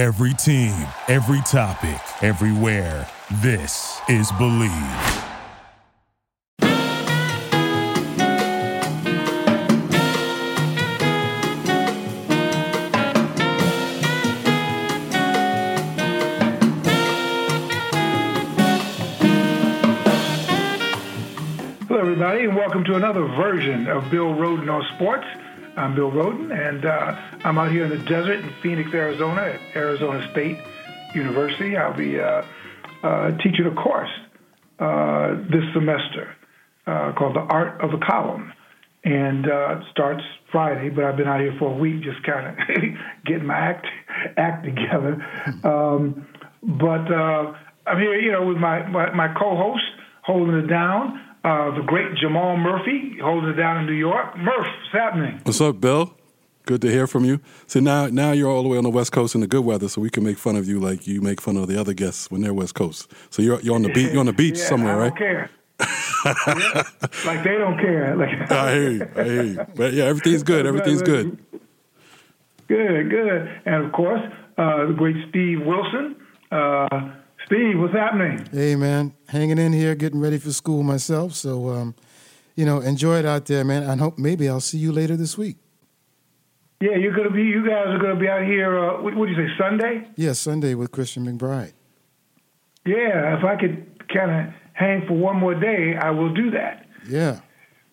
Every team, every topic, everywhere. This is Believe. Hello, everybody, and welcome to another version of Bill Rhoden on Sports. I'm Bill Rhoden, and uh, I'm out here in the desert in Phoenix, Arizona, at Arizona State University. I'll be uh, uh, teaching a course uh, this semester uh, called The Art of the Column, and uh, it starts Friday. But I've been out here for a week, just kind of getting my act act together. Um, but I'm here, you know, with my my, my co-host holding it down. Uh, the great Jamal Murphy holding it down in New York. Murph, what's happening? What's up, Bill? Good to hear from you. So now, now you're all the way on the West Coast in the good weather, so we can make fun of you like you make fun of the other guests when they're West Coast. So you're you're on the beach, you're on the beach yeah, somewhere, I right? don't care. yeah, like they don't care. Like I hear you. I hear you. But yeah, everything's good. Everything's good. Good, good. And of course, uh, the great Steve Wilson. Uh, Steve, what's happening? Hey, man, hanging in here, getting ready for school myself. So, um, you know, enjoy it out there, man. I hope maybe I'll see you later this week. Yeah, you're gonna be. You guys are gonna be out here. Uh, what do you say? Sunday? Yeah, Sunday with Christian McBride. Yeah, if I could kind of hang for one more day, I will do that. Yeah.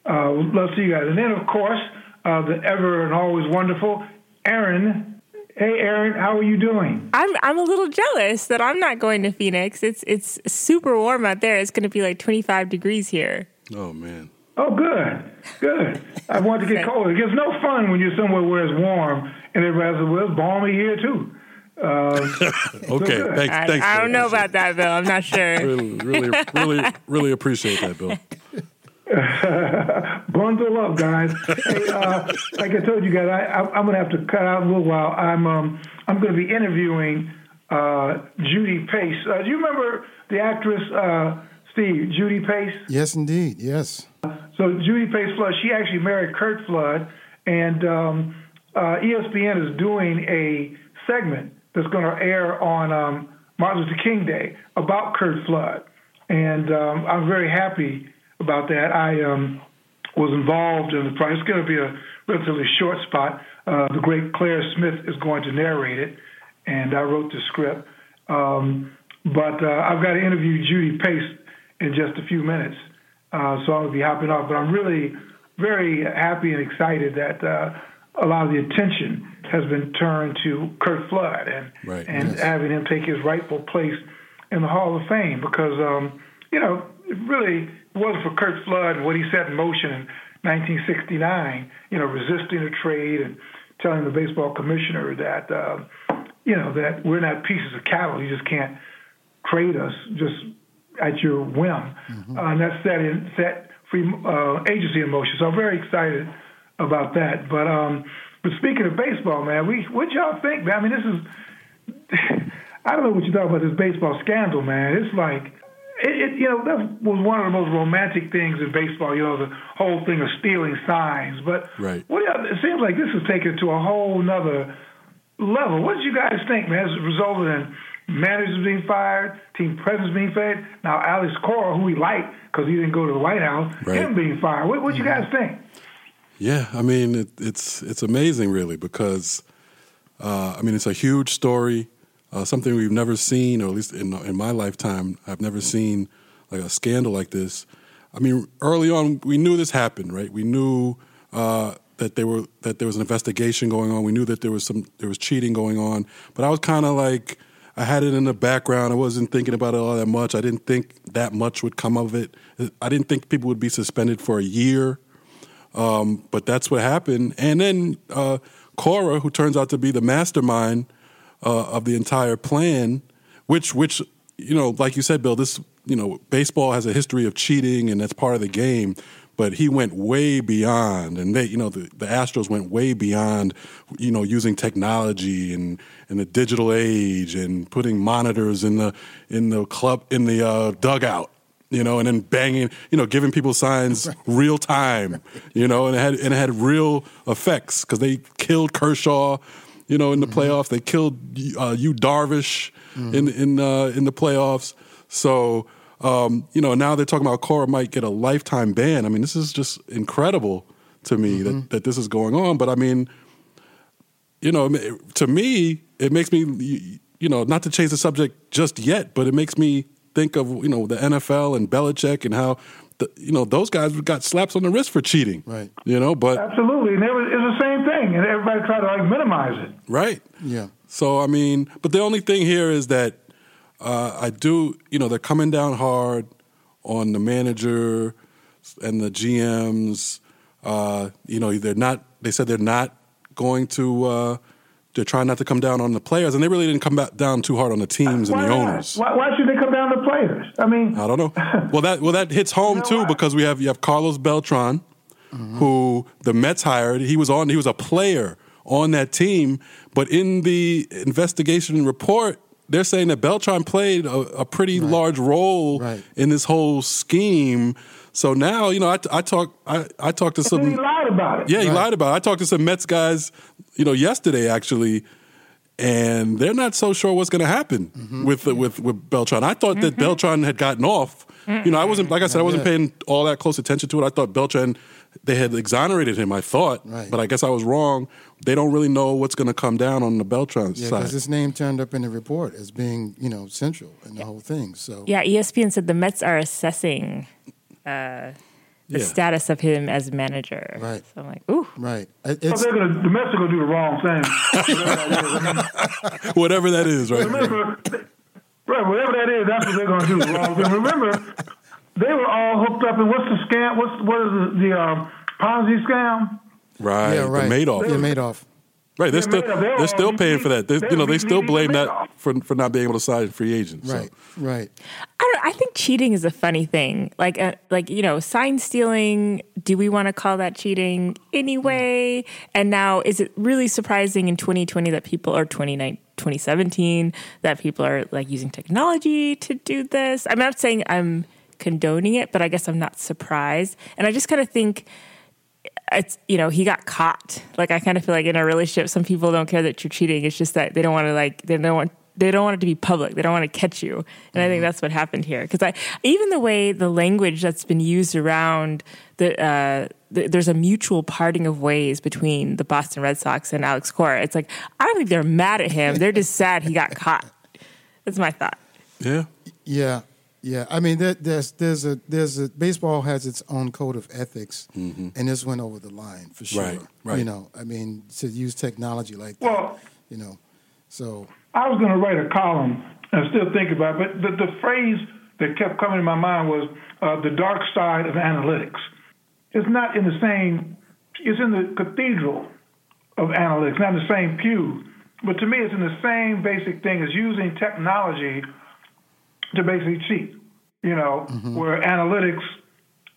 Uh, love to see you guys. And then, of course, uh, the ever and always wonderful Aaron. Hey, Aaron, how are you doing? I'm I'm a little jealous that I'm not going to Phoenix. It's it's super warm out there. It's going to be like 25 degrees here. Oh man. Oh, good, good. I want to get colder. gets no fun when you're somewhere where it's warm and everybody says, "Well, it's balmy here too." Uh, okay, so thanks. I, thanks I Bill. don't know about that, Bill. I'm not sure. Really, really, really, really appreciate that, Bill. Bundle up, guys. hey, uh, like I told you guys, I, I, I'm going to have to cut out a little while. I'm um, I'm going to be interviewing uh, Judy Pace. Uh, do you remember the actress uh, Steve Judy Pace? Yes, indeed. Yes. So Judy Pace Flood, she actually married Curt Flood, and um, uh, ESPN is doing a segment that's going to air on um, Martin Luther King Day about Curt Flood, and um, I'm very happy about that. I um, was involved in the project. It's going to be a relatively short spot. Uh, the great Claire Smith is going to narrate it, and I wrote the script. Um, but uh, I've got to interview Judy Pace in just a few minutes, uh, so I'm going to be hopping off. But I'm really very happy and excited that uh, a lot of the attention has been turned to Curt Flood and Right, and yes. having him take his rightful place in the Hall of Fame because um, you know it really wasn't for Curt Flood and what he set in motion in 1969, you know, resisting the trade and telling the baseball commissioner that uh, you know that we're not pieces of cattle. You just can't trade us just at your whim. Uh, and that set in set free uh, agency in motion. So I'm very excited about that. But um, but speaking of baseball, man, we what y'all think, man? I mean, this is I don't know what you thought about this baseball scandal, man. It's like it, it, you know, that was one of the most romantic things in baseball. You know, the whole thing of stealing signs. But Right. what it seems like this has taken to a whole nother level. What did you guys think, man? Has resulted in managers being fired, team presidents being fired? Now Alex Cora, who we like because he didn't go to the White House, Right. him being fired. What what you guys think? Yeah, I mean it, it's it's amazing, really, because uh, I mean it's a huge story, uh, something we've never seen, or at least in in my lifetime, I've never seen like a scandal like this. I mean, early on, we knew this happened, right? We knew uh, that there were that there was an investigation going on. We knew that there was some there was cheating going on, but I was kind of like I had it in the background. I wasn't thinking about it all that much. I didn't think that much would come of it. I didn't think people would be suspended for a year. Um, but that's what happened. And then uh, Cora, who turns out to be the mastermind uh, of the entire plan, which, which you know, like you said, Bill, this you know, baseball has a history of cheating, and that's part of the game. But he went way beyond, and they, you know, the, the Astros went way beyond, you know, using technology and in the digital age and putting monitors in the in the club in the uh, dugout you know, and then banging, you know, giving people signs real time, you know, and it had and it had real effects because they killed Kershaw, you know, in the playoffs. They killed uh, you Darvish in in uh, in the playoffs. So um, you know, now they're talking about Cora might get a lifetime ban. I mean, this is just incredible to me that that this is going on. But I mean, you know, to me, it makes me, you know, not to change the subject just yet, but it makes me think of you know the NFL and Belichick and how. The, you know those guys got slaps on the wrist for cheating, Right. You know, but Absolutely, and it was, it's the same thing, and everybody tried to like minimize it. right, Yeah. So I mean, but the only thing here is that uh, I do, you know, they're coming down hard on the manager and the GMs. Uh, you know, they're not. They said they're not going to. Uh, they're trying not to come down on the players, and they really didn't come back down too hard on the teams and the not? owners. Why, why should they come down on the players? I mean, I don't know. Well, that well that hits home You know too because we have you have Carlos Beltran, mm-hmm. who the Mets hired. He was on. He was a player on that team, but in the investigation report, they're saying that Beltran played a, a pretty large role Right. in this whole scheme. So now, you know, I, I talk I, I talked to some. he lied about it. yeah, he Right. lied about it. I talked to some Mets guys, you know, yesterday actually, and they're not so sure what's going to happen Mm-hmm. with with with Beltran. I thought that Beltran had gotten off. You know, I wasn't like I said, I wasn't Yeah. paying all that close attention to it. I thought Beltran they had exonerated him. I thought, Right. but I guess I was wrong. They don't really know what's going to come down on the Beltran Yeah, side. because his name turned up in the report as being, you know, central in the whole thing. So Yeah, ESPN said the Mets are assessing uh, the Yeah. status of him as manager. Right. So I'm like, ooh. right, It- So it's they're gonna, the Mets are going to do the wrong thing. Whatever that is, right? remember, right, whatever that is, that's what they're going to do. Wrong thing. Remember, they were all hooked up in what's the scam? What's what is the, the um, Ponzi scam? Right, yeah, right. the Madoff. Yeah, Madoff. Right, they're still they're they're still paying for that. They, they're you know, they still blame that for for not being able to sign free agents. so. Right, right. I don't. I think cheating is a funny thing. Like, uh, like you know, sign stealing. Do we want to call that cheating anyway? And now, is it really surprising in 2020 that people are 29 2017 that people are like using technology to do this? I'm not saying I'm condoning it, but I guess I'm not surprised. And I just kind of think it's you know he got caught. Like i kind of feel like in a relationship some people don't care that you're cheating. It's just that they don't want to like they don't want they don't want it to be public. They don't want to catch you. And i think that's what happened here. Because i even the way the language that's been used around the, uh, the there's a mutual parting of ways between the boston red sox and alex cora. It's like i don't think they're mad at him. They're just sad he got caught. That's my thought. Yeah, Yeah, yeah. I mean, there, there's there's a there's a baseball has its own code of ethics, and this went over the line for sure. Right, right. You know, I mean, to use technology like that. Well- you know, so I was going to write a column and still think about it, but the, the phrase that kept coming to my mind was uh, the dark side of analytics. It's not in the same, it's in the cathedral of analytics, not in the same pew. But to me, it's in the same basic thing as using technology to basically cheat, you know, where analytics,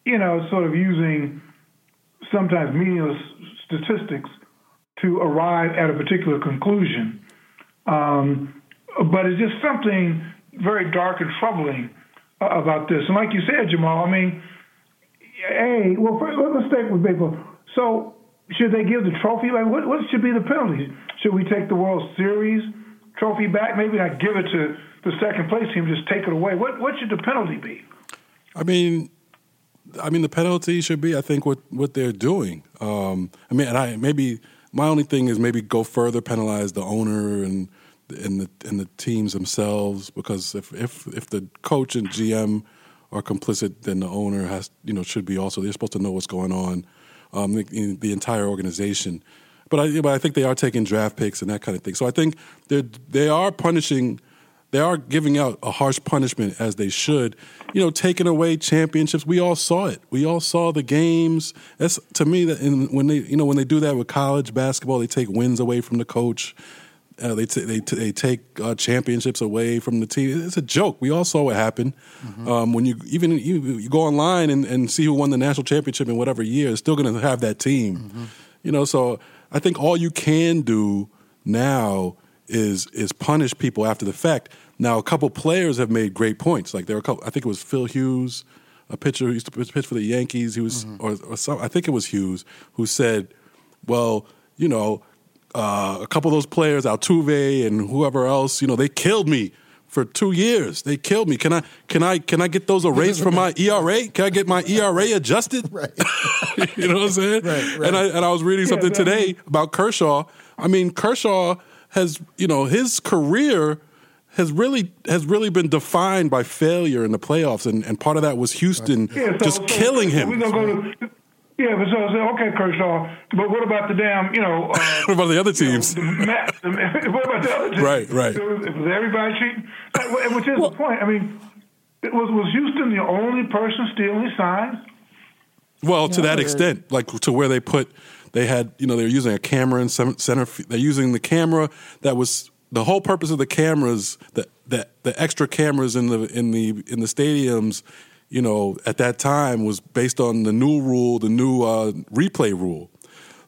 you know, sort of using sometimes meaningless statistics to arrive at a particular conclusion. Um, but it's just something very dark and troubling uh, about this. And like you said, Jamal, I mean, hey, well, first, let's stick with baseball. So, should they give the trophy? Like, what, what should be the penalty? Should we take the World Series trophy back? Maybe not give it to the second place team, just take it away. What what should the penalty be? I mean, I mean the penalty should be, I think, what what they're doing. Um, I mean, and I maybe my only thing is maybe go further, penalize the owner and and the and the teams themselves because if if if the coach and GM are complicit, then the owner has you know should be also. They're supposed to know what's going on, um, the, the entire organization. But I but I think they are taking draft picks and that kind of thing. So I think they they are punishing they are giving out a harsh punishment as they should. You know, taking away championships. We all saw it. We all saw the games. That's to me that in, when they you know when they do that with college basketball, they take wins away from the coach. Uh, they t- they t- they take uh, championships away from the team. It's a joke. We all saw what happened. Um, when you even you, you go online and, and see who won the national championship in whatever year, it's still going to have that team. You know, so I think all you can do now is is punish people after the fact. Now, a couple players have made great points. Like there were a couple. I think it was Phil Hughes, a pitcher who used to pitch for the Yankees. He was, or, or some, I think it was Hughes, who said, "Well, you know, uh, a couple of those players, Altuve and whoever else, you know, they killed me for two years. They killed me. Can I can I can I get those erased from my ERA? Can I get my ERA adjusted? Right. you know what I'm saying? Right, right. And I and I was reading something Yeah, today about Kershaw. I mean, Kershaw has you know his career has really has really been defined by failure in the playoffs, and, and part of that was Houston Yeah, so- just so killing him. We're gonna go to. Yeah, but so I said, okay, Kershaw, but what about the damn, you know, uh, What about the other teams? the Mets? The, what about the other teams? Right, right. Was, was everybody cheating? Which is the point. I mean, it was was Houston the only person stealing signs? Well, to that extent, like to where they put, they had, you know, they were using a camera in center. They're using the camera that was the whole purpose of the cameras, the the, the extra cameras in the in the in the stadiums, you know, at that time was based on the new rule, the new uh, replay rule.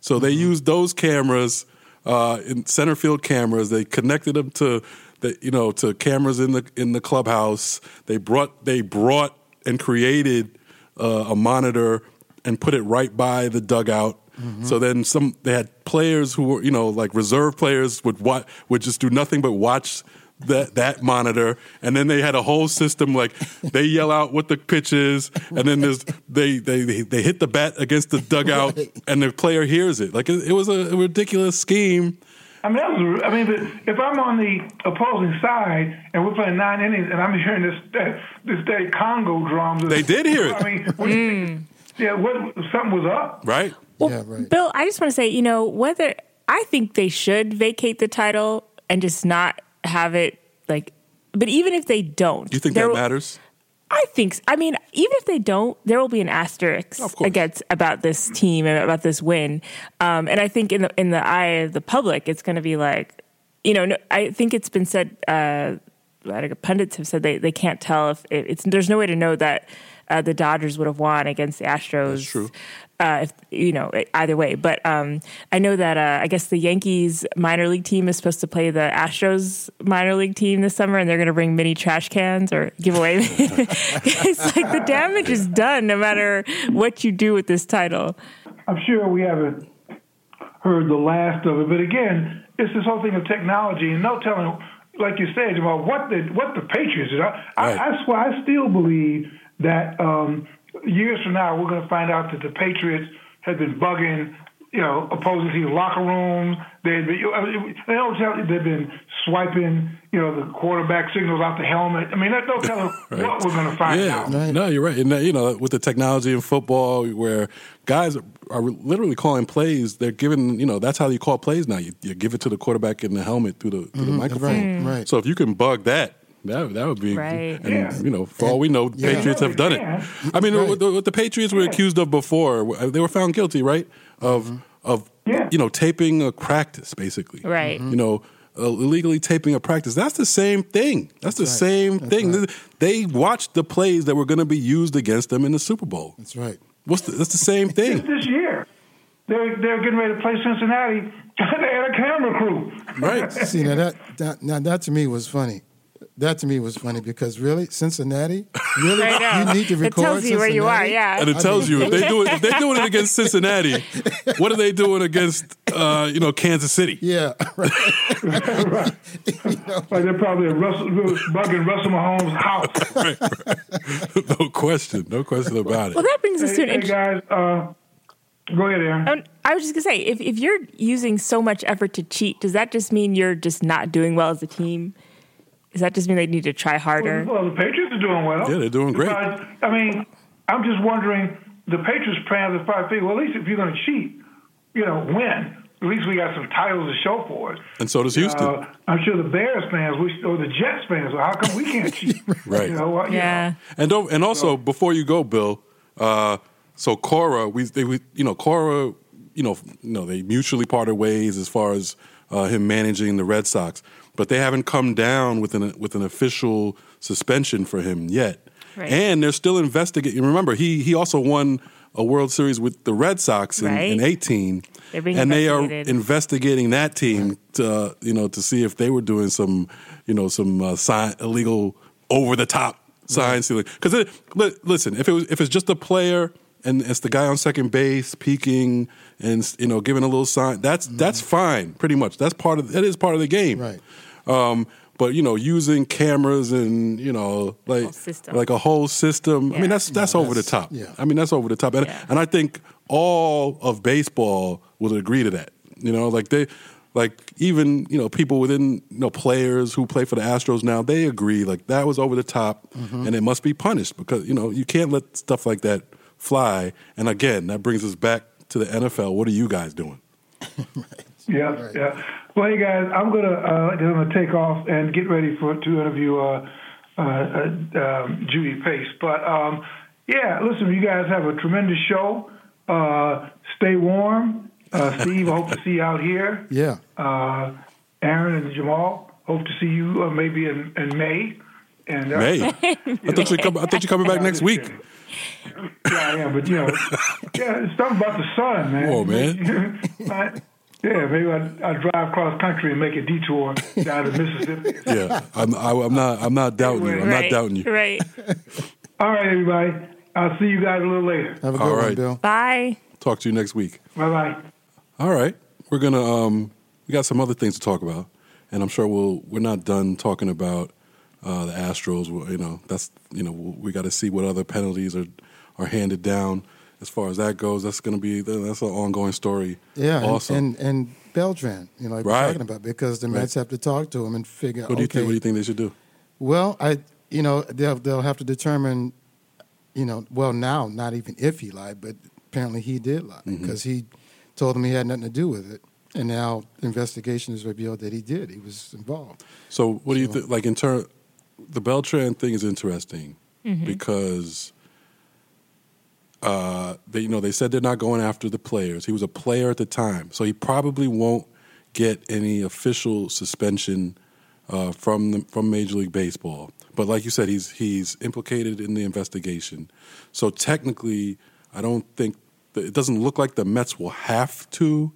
So they used those cameras, uh, in center field cameras. They connected them to, the, you know, to cameras in the in the clubhouse. They brought they brought and created uh, a monitor and put it right by the dugout. So then some they had players who were you know like reserve players would wa- would just do nothing but watch that that monitor, and then they had a whole system like they yell out what the pitch is, and then there's they they they, they hit the bat against the dugout, Right. and the player hears it. Like it, it was a ridiculous scheme. I mean, that was. I mean, but if I'm on the opposing side and we're playing nine innings and I'm hearing this this day Congo drums, They did hear it. I mean, what do you mm. yeah, what something was up. Right? Well, Yeah, right. Bill, I just want to say, you know, whether I think they should vacate the title and just not have it like, but even if they don't, do You think that will- matters? I think. i mean, even if they don't, there will be an asterisk against about this team and about this win. Um, and I think in the in the eye of the public, it's going to be like, you know, no, I think it's been said. Uh, pundits have said they, they can't tell if it, it's there's no way to know that uh, the Dodgers would have won against the Astros. That's true. Uh, if you know either way, but um, I know that uh, I guess the Yankees minor league team is supposed to play the Astros minor league team this summer, and they're going to bring mini trash cans or give away. it's like the damage is done, no matter what you do with this title. I'm sure we haven't heard the last of it, but again, it's this whole thing of technology and no telling, like you said, about what the what the Patriots did. I, Right. I, I swear, I still believe that um, years from now we're going to find out that the Patriots have been bugging. You know, opposing team locker rooms. They've been, they don't tell they've been swiping. You know, the quarterback signals out the helmet. I mean, that don't tell them Right. what we're going to find Yeah, out. no, you're right. And you know, with the technology in football, where guys are, are literally calling plays, they're giving. You know, that's how you call plays now. You, you give it to the quarterback in the helmet through the, through the mm-hmm. microphone. right, right. So if you can bug that. That, that would be, Right. and Yeah. you know, for all we know, Yeah. Patriots have done it. I mean, Right. what, the, what the Patriots were accused of before, they were found guilty, right? Of Mm-hmm. of Yeah. you know taping a practice, basically, Right. You know, uh, illegally taping a practice. That's the same thing. That's, the right. same That's thing. right. They watched the plays that were going to be used against them in the Super Bowl. That's right. What's the, that's the same Just thing, this year. They're they're getting ready to play Cincinnati. they had a camera crew. right? See now that, that now that to me was funny. That to me was funny because really Cincinnati, really you need to record. it record. tells you where you are. Yeah. And it tells you if they do it, if they're doing it against Cincinnati, what are they doing against uh, you know Kansas City? Yeah, right. right. Like they're probably at Russell, bugging Russell Mahomes' house. no question, no question about it. well, that brings us hey, to an hey, interesting. guys, uh, go ahead, Aaron. Um, I was just gonna say, if if you're using so much effort to cheat, does that just mean you're just not doing well as a team? Does that just mean they need to try harder? Well, the Patriots are doing well. Yeah, they're doing great. Because, I mean, I'm just wondering. The Patriots plan to five figure. Well, at least if you're going to cheat, you know, win. At least we got some titles to show for it. And so does Houston. Uh, I'm sure the Bears fans, wish, or the Jets fans, well, how come we can't cheat? Right. You know, well, you Yeah. know. And don't and also before you go, Bill. Uh, so Cora, we they we, you know Cora, you know, you know they mutually parted ways as far as uh, him managing the Red Sox, but they haven't come down with an with an official suspension for him yet. Right. And they're still investigating. Remember, he he also won a World Series with the Red Sox in, Right. in 18. And they are investigating that team to uh, you know to see if they were doing some you know some uh, sign, illegal over the top sign stealing. Because listen, if it was if it's just a player and it's the guy on second base peeking and you know giving a little sign. That's that's fine, pretty much. That's part of that is part of the game, Right. Um, but you know, using cameras and you know, like Whole like a whole system. I mean, that's that's over the top. yeah. I mean, that's over the top, and Yeah. and I think all of baseball would agree to that. You know, like they. Like even you know people within you know players who play for the Astros now they agree like that was over the top Mm-hmm. and it must be punished because you know you can't let stuff like that fly and again that brings us back to the NFL what are you guys doing Yeah, yeah. Well, hey guys, I'm gonna uh, I'm gonna take off and get ready for to interview uh, uh, uh, um, Judy Pace. But um, yeah, listen, you guys have a tremendous show. Uh, stay warm, uh, Steve. I hope to see you out here. Yeah. Uh, Aaron and Jamal, hope to see you uh, maybe in, in May. And uh, May I thought you come I thought you coming back next just week kidding. Yeah, I am, but you know, yeah, it's something about the sun, man. Whoa, man. I- yeah, maybe I I drive cross country and make a detour down to Mississippi. yeah I'm I, I'm not I'm not doubting you I'm not doubting you Right. All right, everybody. I'll see you guys a little later. Have a good All one. Bill. Bye. talk to you next week Bye bye. All right, we're gonna um, we got some other things to talk about, and I'm sure we'll we're not done talking about uh, the Astros. You know, that's you know we got to see what other penalties are are handed down. As far as that goes, that's going to be that's an ongoing story. Yeah, and, also. and and Beltran, you know, like Right. we're talking about, because the Mets have to talk to him and figure. Out what do you okay, think? What do you think they should do? Well, I, you know, they'll they'll have to determine, you know, well now not even if he lied, but apparently he did lie Mm-hmm. because he told them he had nothing to do with it, and now investigation has revealed that he did. He was involved. So, what do you think? Like in turn, the Beltran thing is interesting because uh, they, you know, they said they're not going after the players. He was a player at the time, so he probably won't get any official suspension uh, from the, from Major League Baseball. But like you said, he's he's implicated in the investigation. So technically, I don't think that, it doesn't look like the Mets will have to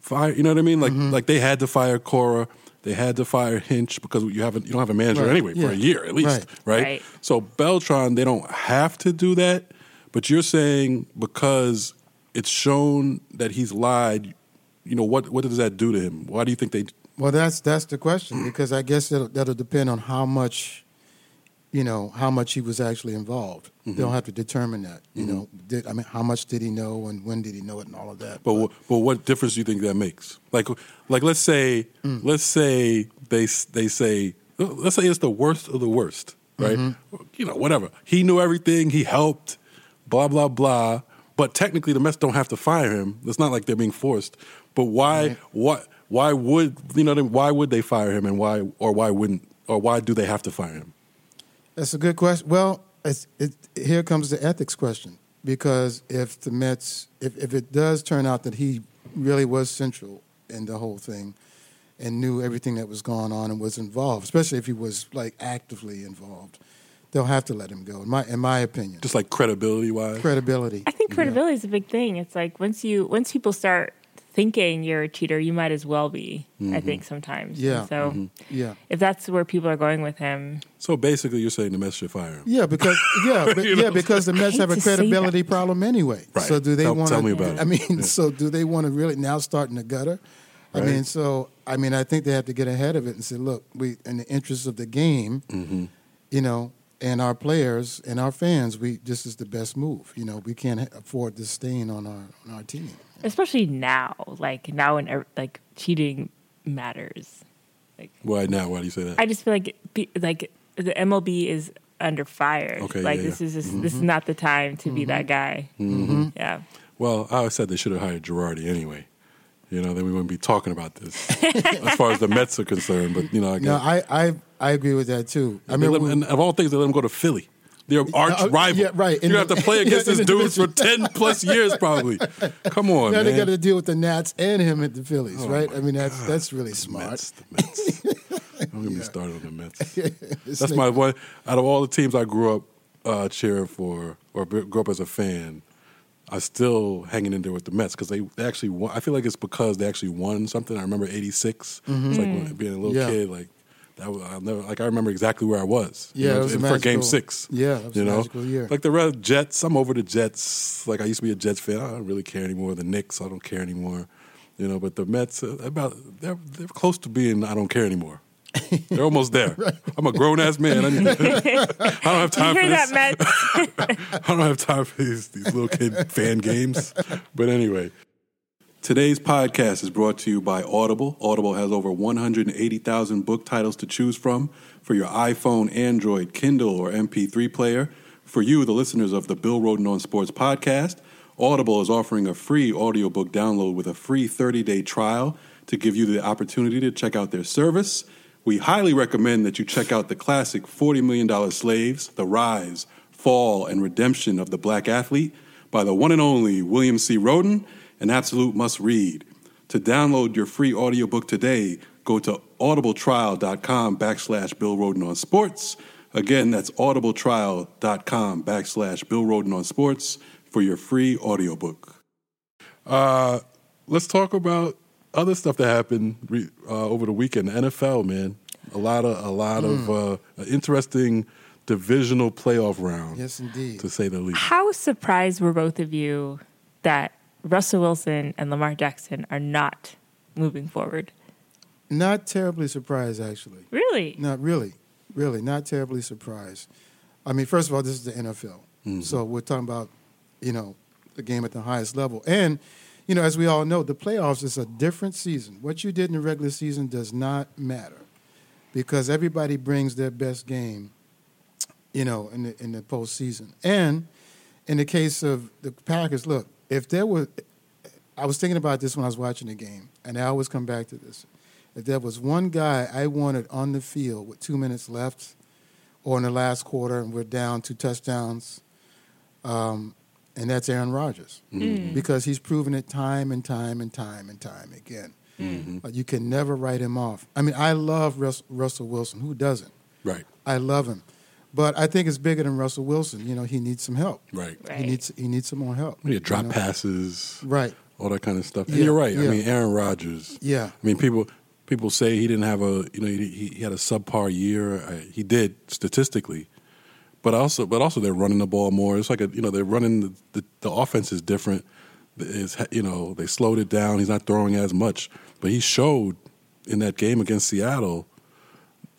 fire. You know what I mean? Like Mm-hmm. like they had to fire Cora, they had to fire Hinch because you haven't you don't have a manager Right, anyway yeah. for a year at least, right. Right. So Beltran, they don't have to do that, but you're saying because it's shown that he's lied. You know what? What does that do to him? Why do you think they? Well, that's that's the question because I guess that'll, that'll depend on how much, you know, how much he was actually involved. Mm-hmm. They'll have to determine that. You know, did, I mean, how much did he know and when did he know it and all of that. But wh- but what difference do you think that makes? Like like let's say Mm. let's say they they say let's say it's the worst of the worst, right? Mm-hmm. You know, whatever. He knew everything. He helped. Blah blah blah. But technically, the Mets don't have to fire him. It's not like they're being forced. But why? Right. What? Why would you know? Why would they fire him? And why? Or why wouldn't? Or why do they have to fire him? That's a good question. Well, it's, it, here comes the ethics question because if the Mets, if, if it does turn out that he really was central in the whole thing and knew everything that was going on and was involved, especially if he was like actively involved, they'll have to let him go. In my in my opinion, Just like credibility wise. credibility. I think credibility is a big thing. It's like once you once people start thinking you're a cheater, you might as well be. I think sometimes. Yeah. And so Yeah. if that's where people are going with him, So basically, you're saying the Mets should fire him. Yeah, because yeah, but, yeah, because the Mets have a credibility problem anyway. Right. So do they Tell- want tell me about it. I mean, Yeah. so do they want to really now start in the gutter? Right. I mean, so I mean, I think they have to get ahead of it and say, look, we in the interest of the game, Mm-hmm. you know, and our players and our fans, we this is the best move. You know, we can't afford this stain on our on our team. especially now, like now when ev- like cheating matters. Like Why now? Why do you say that? I just feel like like the MLB is under fire. Okay, like yeah, this yeah. is just, this is not the time to be that guy. Mm-hmm. Yeah. Well, I said they should have hired Girardi anyway. You know, then we wouldn't be talking about this as far as the Mets are concerned. But you know, I No, I I, I agree with that too. I mean, we- and of all things, they let him go to Philly. They're arch uh, rival. yeah, right. You have to play against this dude for ten plus years, probably. Come on, now man. they got to deal with the Nats and him at the Phillies, Oh, right? I mean, that's God. that's really The smart. Mets, the Mets. Don't get me started on the Mets. That's like- my one. Out of all the teams I grew up uh, cheering for, or grew up as a fan, I still hanging in there with the Mets because they, they actually won. I feel like it's because they actually won something. I remember '86. It's like when, being a little Mm-hmm. Yeah. kid, like that was, I'll never, like I remember exactly where I was. you Yeah, know, it was for Game Six. yeah, you know, year. like the Red Jets. I'm over the Jets. Like I used to be a Jets fan. I don't really care anymore. The Knicks, I don't care anymore. You know, but the Mets, uh, about they're they're close to being I don't care anymore. They're almost there. I'm a grown ass man. I, need- I don't have time for this. I don't have time for these, these little kid fan games. But anyway, today's podcast is brought to you by Audible. Audible has over 180,000 book titles to choose from for your iPhone, Android, Kindle, or MP3 player. For you, the listeners of the Bill Rhoden on Sports podcast, Audible is offering a free audiobook download with a free 30 day trial to give you the opportunity to check out their service. We highly recommend that you check out the classic $40 Million Slaves, The Rise, Fall, and Redemption of the Black Athlete by the one and only William C. Rhoden, an absolute must read. To download your free audiobook today, go to audibletrial.com backslash Bill Rhoden on sports. Again, that's audibletrial.com backslash Bill Rhoden on sports for your free audiobook. Uh, let's talk about other stuff that happened re- uh, over the weekend. The NFL, man, a lot of a lot of uh, interesting divisional playoff round, Yes, indeed. to say the least. How surprised were both of you that Russell Wilson and Lamar Jackson are not moving forward? Not terribly surprised, actually. Really? Not really, really, not terribly surprised. I mean, first of all, this is the NFL, Mm-hmm. so we're talking about, you know, the game at the highest level, and you know, as we all know, the playoffs is a different season. What you did in the regular season does not matter because everybody brings their best game, you know, in the in the postseason. And in the case of the Packers, look, if there were, I was thinking about this when I was watching the game, and I always come back to this. If there was one guy I wanted on the field with two minutes left, or in the last quarter, and we're down two touchdowns, um, and that's Aaron Rodgers, mm-hmm. mm. because he's proven it time and time and time and time again. Mm-hmm. But you can never write him off. I mean, I love Rus- Russell Wilson. Who doesn't? Right, I love him, but I think it's bigger than Russell Wilson. You know, he needs some help. right. Right. He needs he needs some more help. Yeah, drop you know? passes, Right. all that kind of stuff. And Yeah, you're right. I mean, Aaron Rodgers. Yeah. I mean, people people say he didn't have a you know he, he had a subpar year. Uh, He did statistically, but also but also they're running the ball more. It's like a you know they're running the the, the offense is different. Is you know they slowed it down. He's not throwing as much, but he showed in that game against Seattle.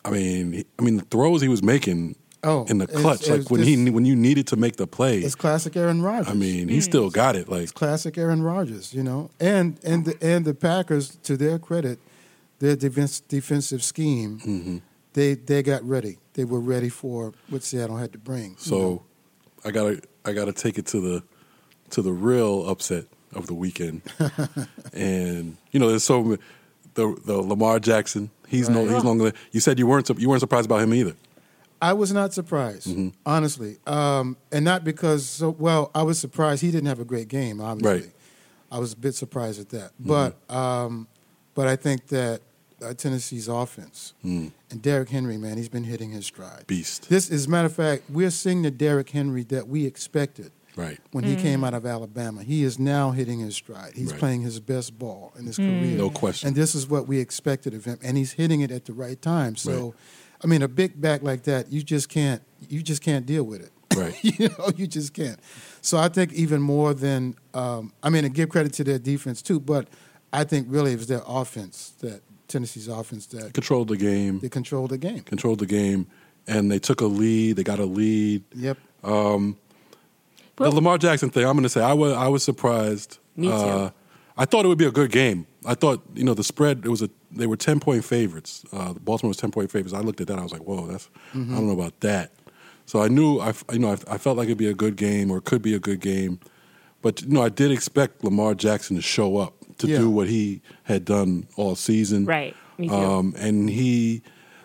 I mean, he, I mean the throws he was making. Oh, in the it's- clutch, like it's when he when you needed to make the play. It's classic Aaron Rodgers. I mean, he still got it. Like it's classic Aaron Rodgers, you know. And and the and the Packers, to their credit, their defense, defensive scheme, Mm-hmm. they they got ready. They were ready for what Seattle had to bring. you So know. I gotta I gotta take it to the to the real upset of the weekend. and you know, there's so the the Lamar Jackson. He's no he's no. You said you weren't you weren't surprised about him either. I was not surprised, Mm-hmm. honestly, um, and not because so well. I was surprised he didn't have a great game. Obviously, Right. Mm-hmm. I was a bit surprised at that. But um, but I think that Tennessee's offense and Derrick Henry, man, he's been hitting his stride. Mm. Beast. This, as a matter of fact, we're seeing the Derrick Henry that we expected Right. when he came out of Alabama. He is now hitting his stride. He's Right. playing his best ball in his career. No question. And this is what we expected of him, and he's hitting it at the right time. So, Right. I mean, a big back like that, you just can't, you just can't deal with it. Right. you know, you just can't. So I think even more than, um, I mean, and give credit to their defense too, but I think really it was their offense that Tennessee's offense that Controlled the game. they controlled the game. Controlled the game, and they took a lead. They got a lead. Yep. Well- the Lamar Jackson thing, I'm going to say I was I was surprised. Me too. Uh, I thought it would be a good game. I thought you know the spread. It was a they were ten point favorites. Uh, Baltimore was ten point favorites. I looked at that. I was like, whoa, that's I don't know about that. So I knew I you know I, I felt like it'd be a good game or it could be a good game, but you know I did expect Lamar Jackson to show up to Yeah. do what he had done all season. Right. Me too. Um, and he,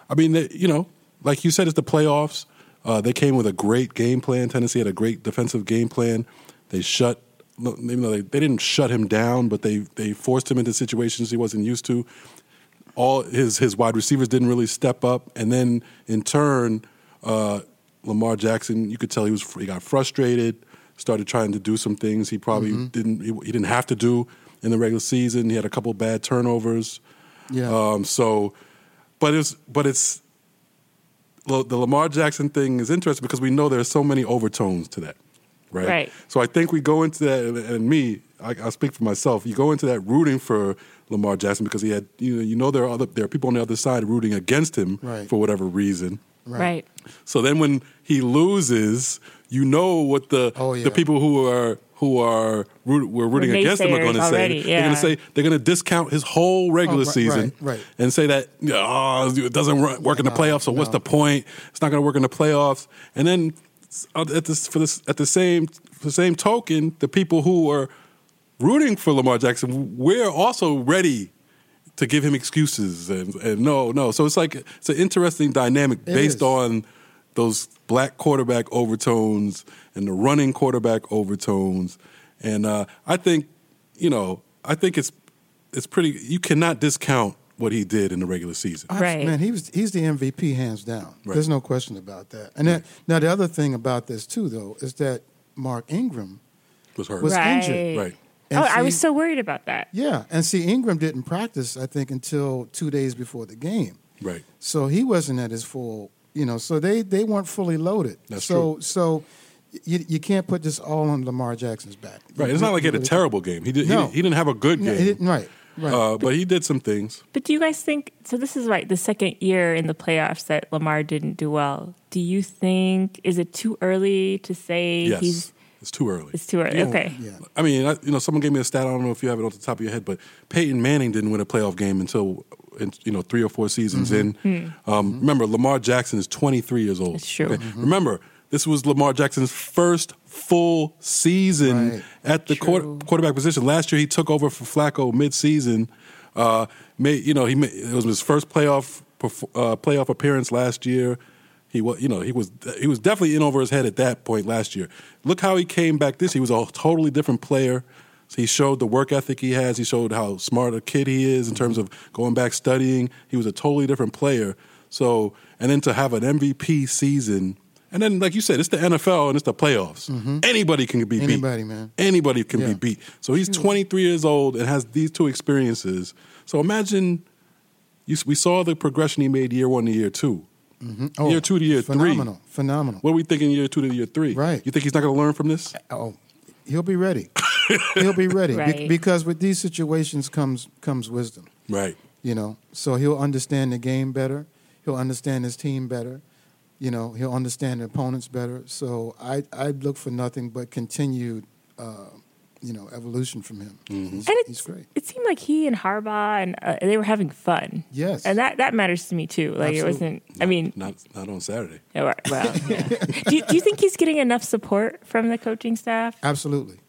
I mean, they, you know, like you said, it's the playoffs. Uh, they came with a great game plan. Tennessee had a great defensive game plan. They shut, even though they, they didn't shut him down, but they they forced him into situations he wasn't used to. All his his wide receivers didn't really step up, and then in turn, uh, Lamar Jackson, you could tell he was he got frustrated, started trying to do some things he probably didn't he, he didn't have to do in the regular season. He had a couple bad turnovers. Yeah. Um, so but it's but it's the the Lamar Jackson thing is interesting because we know there's so many overtones to that, right? Right. So I think we go into that, and, and me, I, I speak for myself. You go into that rooting for Lamar Jackson because he had, you know, you know there are other there are people on the other side rooting against him Right. for whatever reason. Right. So then when he loses, you know what the Oh, yeah. the people who are who are root, were rooting The against him are going to say. already, They're going to say they're going to discount his whole regular Oh, right, season right, right. and say that oh, it doesn't ru- work in the playoffs. So what's the point? It's not going to work in the playoffs. And then uh, at this for this at the same for the same token, the people who are rooting for Lamar Jackson, we're also ready to give him excuses and, and no, no. So it's like it's an interesting dynamic It based is. on those black quarterback overtones and the running quarterback overtones. And uh, I think, you know, I think it's it's pretty. You cannot discount what he did in the regular season. Right. Man, he was he's the MVP hands down. Right. There's no question about that. And that, now the other thing about this too, though, is that Mark Ingram Was hurt. was right. injured. Right. And oh, I was so worried about that. Yeah, and see, Ingram didn't practice, I think, until two days before the game. Right. So he wasn't at his full, you know. So they they weren't fully loaded. That's so true. so you you can't put this all on Lamar Jackson's back. Right. It's not like he had a terrible game. He did. No. He, he didn't have a good No, game. he didn't- right, right. Uh, but he did some things. But do you guys think so? This is right, the second year in the playoffs that Lamar didn't do well. Do you think is it too early to say Yes. he's? it's too early. It's too early. You know, okay. yeah. I mean, I, you know, someone gave me a stat. I don't know if you have it off the top of your head, but Peyton Manning didn't win a playoff game until, in, you know, three or four seasons in. Um, Remember, Lamar Jackson is 23 years old. It's true. Remember, this was Lamar Jackson's first full season Right. at the quarter, quarterback position. Last year, he took over for Flacco mid-season. Uh, made, you know, he made, it was his first playoff uh, playoff appearance last year. He was, you know, he was he was definitely in over his head at that point last year. Look how he came back this. He was a totally different player. He showed the work ethic he has. He showed how smart a kid he is in terms of going back studying. He was a totally different player. So, and then to have an MVP season, and then like you said, it's the NFL and it's the playoffs. Mm-hmm. Anybody can be beat. Anybody, man. Anybody can be beat. So he's 23 years old and has these two experiences. So imagine you, we saw the progression he made year one to year two. Mm-hmm. Oh, year two to year phenomenal, three. phenomenal. What are we thinking year two to year three? Right. You think he's not going to learn from this? Uh, oh, he'll be ready. he'll be ready Be- because with these situations comes comes wisdom. Right. You know, so he'll understand the game better. He'll understand his team better. You know, he'll understand the opponents better. So I I look for nothing but continued, uh, you know, evolution from him. He's, And he's it's, great. it seemed like he and Harbaugh and uh, they were having fun. Yes. and that that matters to me too. Like it wasn't. I mean, Not not on Saturday. yeah, well, well, yeah. do, do you think he's getting enough support from the coaching staff? Absolutely.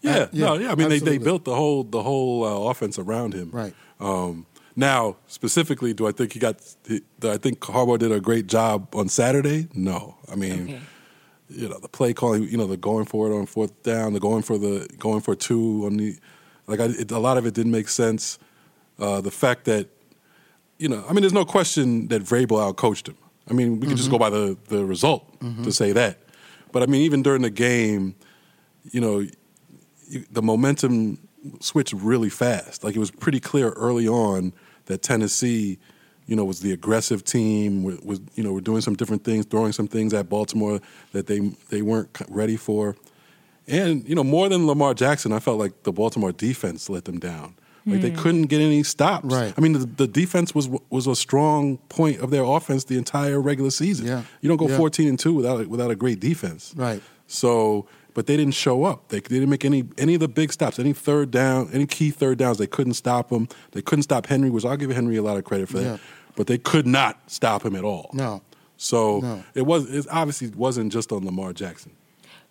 Yeah, yeah, no, yeah. I mean, they, they built the whole the whole uh, offense around him. Right. Um, now, specifically, do I think he got? Do I think Harbaugh did a great job on Saturday? No. I mean, Okay. you know, the play calling. You know, the going for it on fourth down, the going for the going for two on the. Like, I, it, a lot of it didn't make sense. Uh, the fact that, you know, I mean, there's no question that Vrabel outcoached him. I mean, we could just go by the the result to say that. But I mean, even during the game, you know, you, the momentum switched really fast. Like it was pretty clear early on that Tennessee, you know, was the aggressive team. Was, was you know, were doing some different things, throwing some things at Baltimore that they they weren't ready for. And you know, more than Lamar Jackson, I felt like the Baltimore defense let them down. Like they hmm. couldn't get any stops. Right. I mean, the, the defense was was a strong point of their offense the entire regular season. Yeah. You don't go Yeah. fourteen and two without a, without a great defense. Right. So, but they didn't show up. They, they didn't make any any of the big stops, any third down, any key third downs. They couldn't stop them. They couldn't stop Henry, which I'll give Henry a lot of credit for that. Yeah. But they could not stop him at all. No. So No. it was. It obviously wasn't just on Lamar Jackson.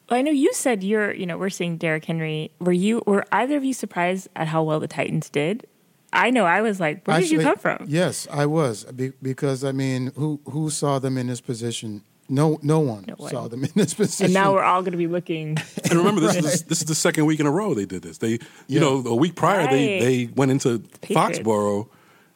Well, I know you said you're, you know, we're seeing Derrick Henry. Were you, were either of you surprised at how well the Titans did? I know I was like, where did you come from? Yes, I was be, because I mean, who who saw them in this position? No, no one No one. saw them in this position. And now we're all going to be looking. And remember, this is this is the second week in a row they did this. They, you Yeah. know, a week prior they Right. they went into Patriots. Foxborough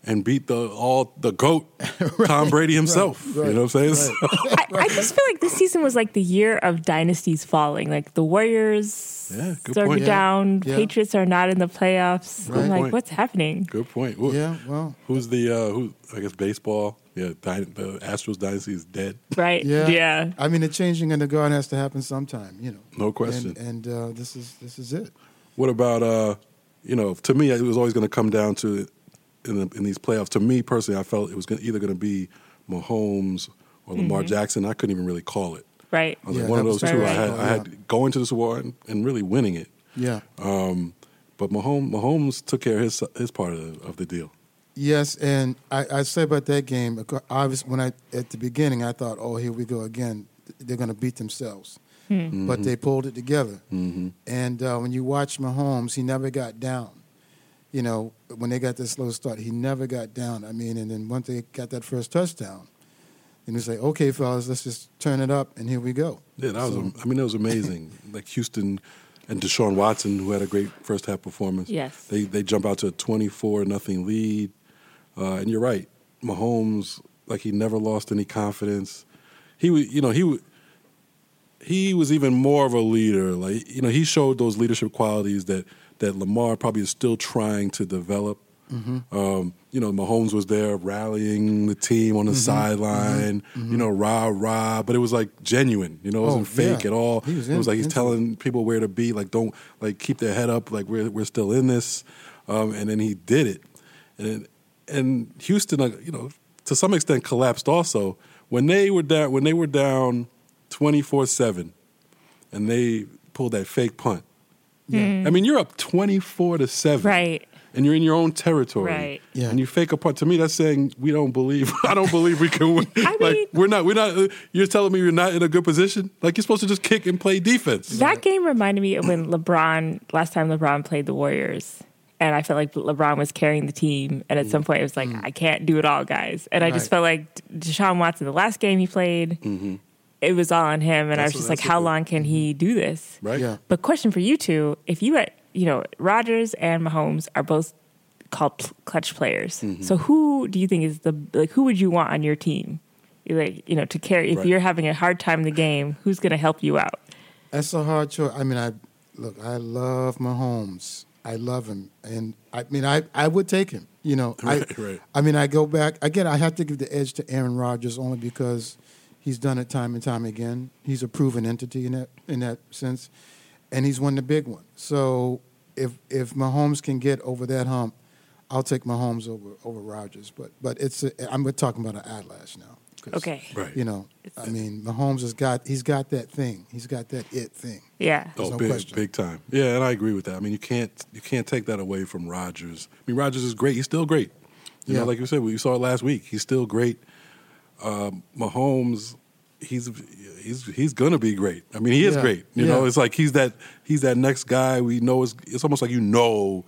and beat the all the goat Tom Brady himself. right, You know what I'm saying? right. So- I, I just feel like this season was like the year of dynasties falling. Like the Warriors Yeah, good are point. down, Yeah. Patriots are not in the playoffs. Good I'm like, point. what's happening? Good point. Who- Yeah, well, Who's the uh, who? I guess baseball. Yeah, dy- the Astros dynasty is dead. Right? yeah, Yeah. I mean, the changing of the guard has to happen sometime, you know. No question. And, and uh, this is this is it. What about uh, you know? To me, it was always going to come down to in the, in these playoffs. To me personally, I felt it was gonna, either going to be Mahomes or Lamar Jackson. I couldn't even really call it. Right. I was Yeah, like one of those two. right. I had, I Yeah. had going to this war and, and really winning it. Yeah. Um, but Mahomes, Mahomes took care of his his part of the, of the deal. Yes, and I, I say about that game. Obviously, when I at the beginning, I thought, "Oh, here we go again. They're going to beat themselves," but they pulled it together. Mm-hmm. And uh, when you watch Mahomes, he never got down. You know, when they got that slow start, he never got down. I mean, and then once they got that first touchdown, and he's like, "Okay, fellas, let's just turn it up, and here we go." Yeah, that was. I mean, it was amazing. like Houston and Deshaun Watson, who had a great first half performance. Yes. they they jump out to a twenty four nothing lead, uh, and you're right. Mahomes, like he never lost any confidence. He, wa- you know, he he was even more of a leader. Like you know, he showed those leadership qualities that that Lamar probably is still trying to develop. Um, you know, Mahomes was there rallying the team on the sideline. You know, rah rah, but it was like genuine. You know, it wasn't Oh, fake yeah. at all. He was it was like he's telling people where to be. Like, don't like keep their head up. Like we're we're still in this. Um, and then he did it. And it, and Houston, uh, you know, to some extent collapsed also when they were down when they were down twenty four seven, and they pulled that fake punt. I mean, you're up twenty four to seven, Right. And you're in your own territory, Right. Yeah. And you fake a punt. To me, that's saying we don't believe. I don't believe we can win. I like mean- we're not. We're not. uh, You're telling me you're not in a good position. Like you're supposed to just kick and play defense. That game reminded me of when LeBron, last time LeBron played the Warriors. And I felt like LeBron was carrying the team. And at some point, it was like, I can't do it all, guys. And I just felt like Deshaun Watson, the last game he played, it was all on him. And I was just like, how what- long can he do this? right. Yeah. But question for you two: If you had, you know, Rodgers and Mahomes are both called pl- clutch players. Mm-hmm. So who do you think is the like? Who would you want on your team? Like you know, to carry if Right. you're having a hard time in the game, who's going to help you out? That's a hard choice. I mean, I look. I love Mahomes. I love him, and I mean, I, I would take him. You know, Right, I right. I mean, I go back again. I have to give the edge to Aaron Rodgers only because he's done it time and time again. He's a proven entity in that in that sense, and he's won the big one. So if if Mahomes can get over that hump, I'll take Mahomes over over Rodgers. But but it's a, I'm talking about an eyelash now. 'Cause, Okay. Right. You know, I mean, Mahomes has got he's got that thing. He's got that it thing. Yeah. Oh, no big, question. big time. Yeah, and I agree with that. I mean, you can't you can't take that away from Rodgers. I mean, Rodgers is great. He's still great. You Yeah. know, like you said, we saw it last week. He's still great. Um, Mahomes, he's he's he's gonna be great. I mean, he is Yeah. great. You know, it's like he's that he's that next guy. We know is it's almost like you know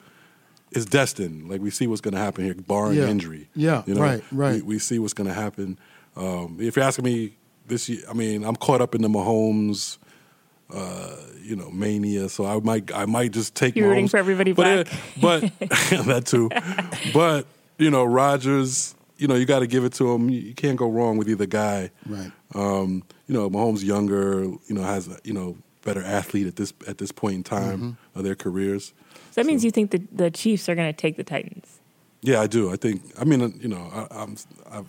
is destined. Like we see what's going to happen here, barring Yeah. injury. Yeah, you know? right, right. We, we see what's going to happen. Um, if you're asking me this year, I mean, I'm caught up in the Mahomes, uh, you know, mania. So I might, I might just take. You're rooting for everybody but, black. but that too. But you know, Rodgers. You know, you got to give it to him. You you can't go wrong with either guy. Right. Um, you know, Mahomes younger. You know, has you know better athlete at this at this point in time Mm-hmm. of their careers. So that means you think the the Chiefs are going to take the Titans. Yeah, I do. I think. I mean, uh, you know, I, I'm. I've,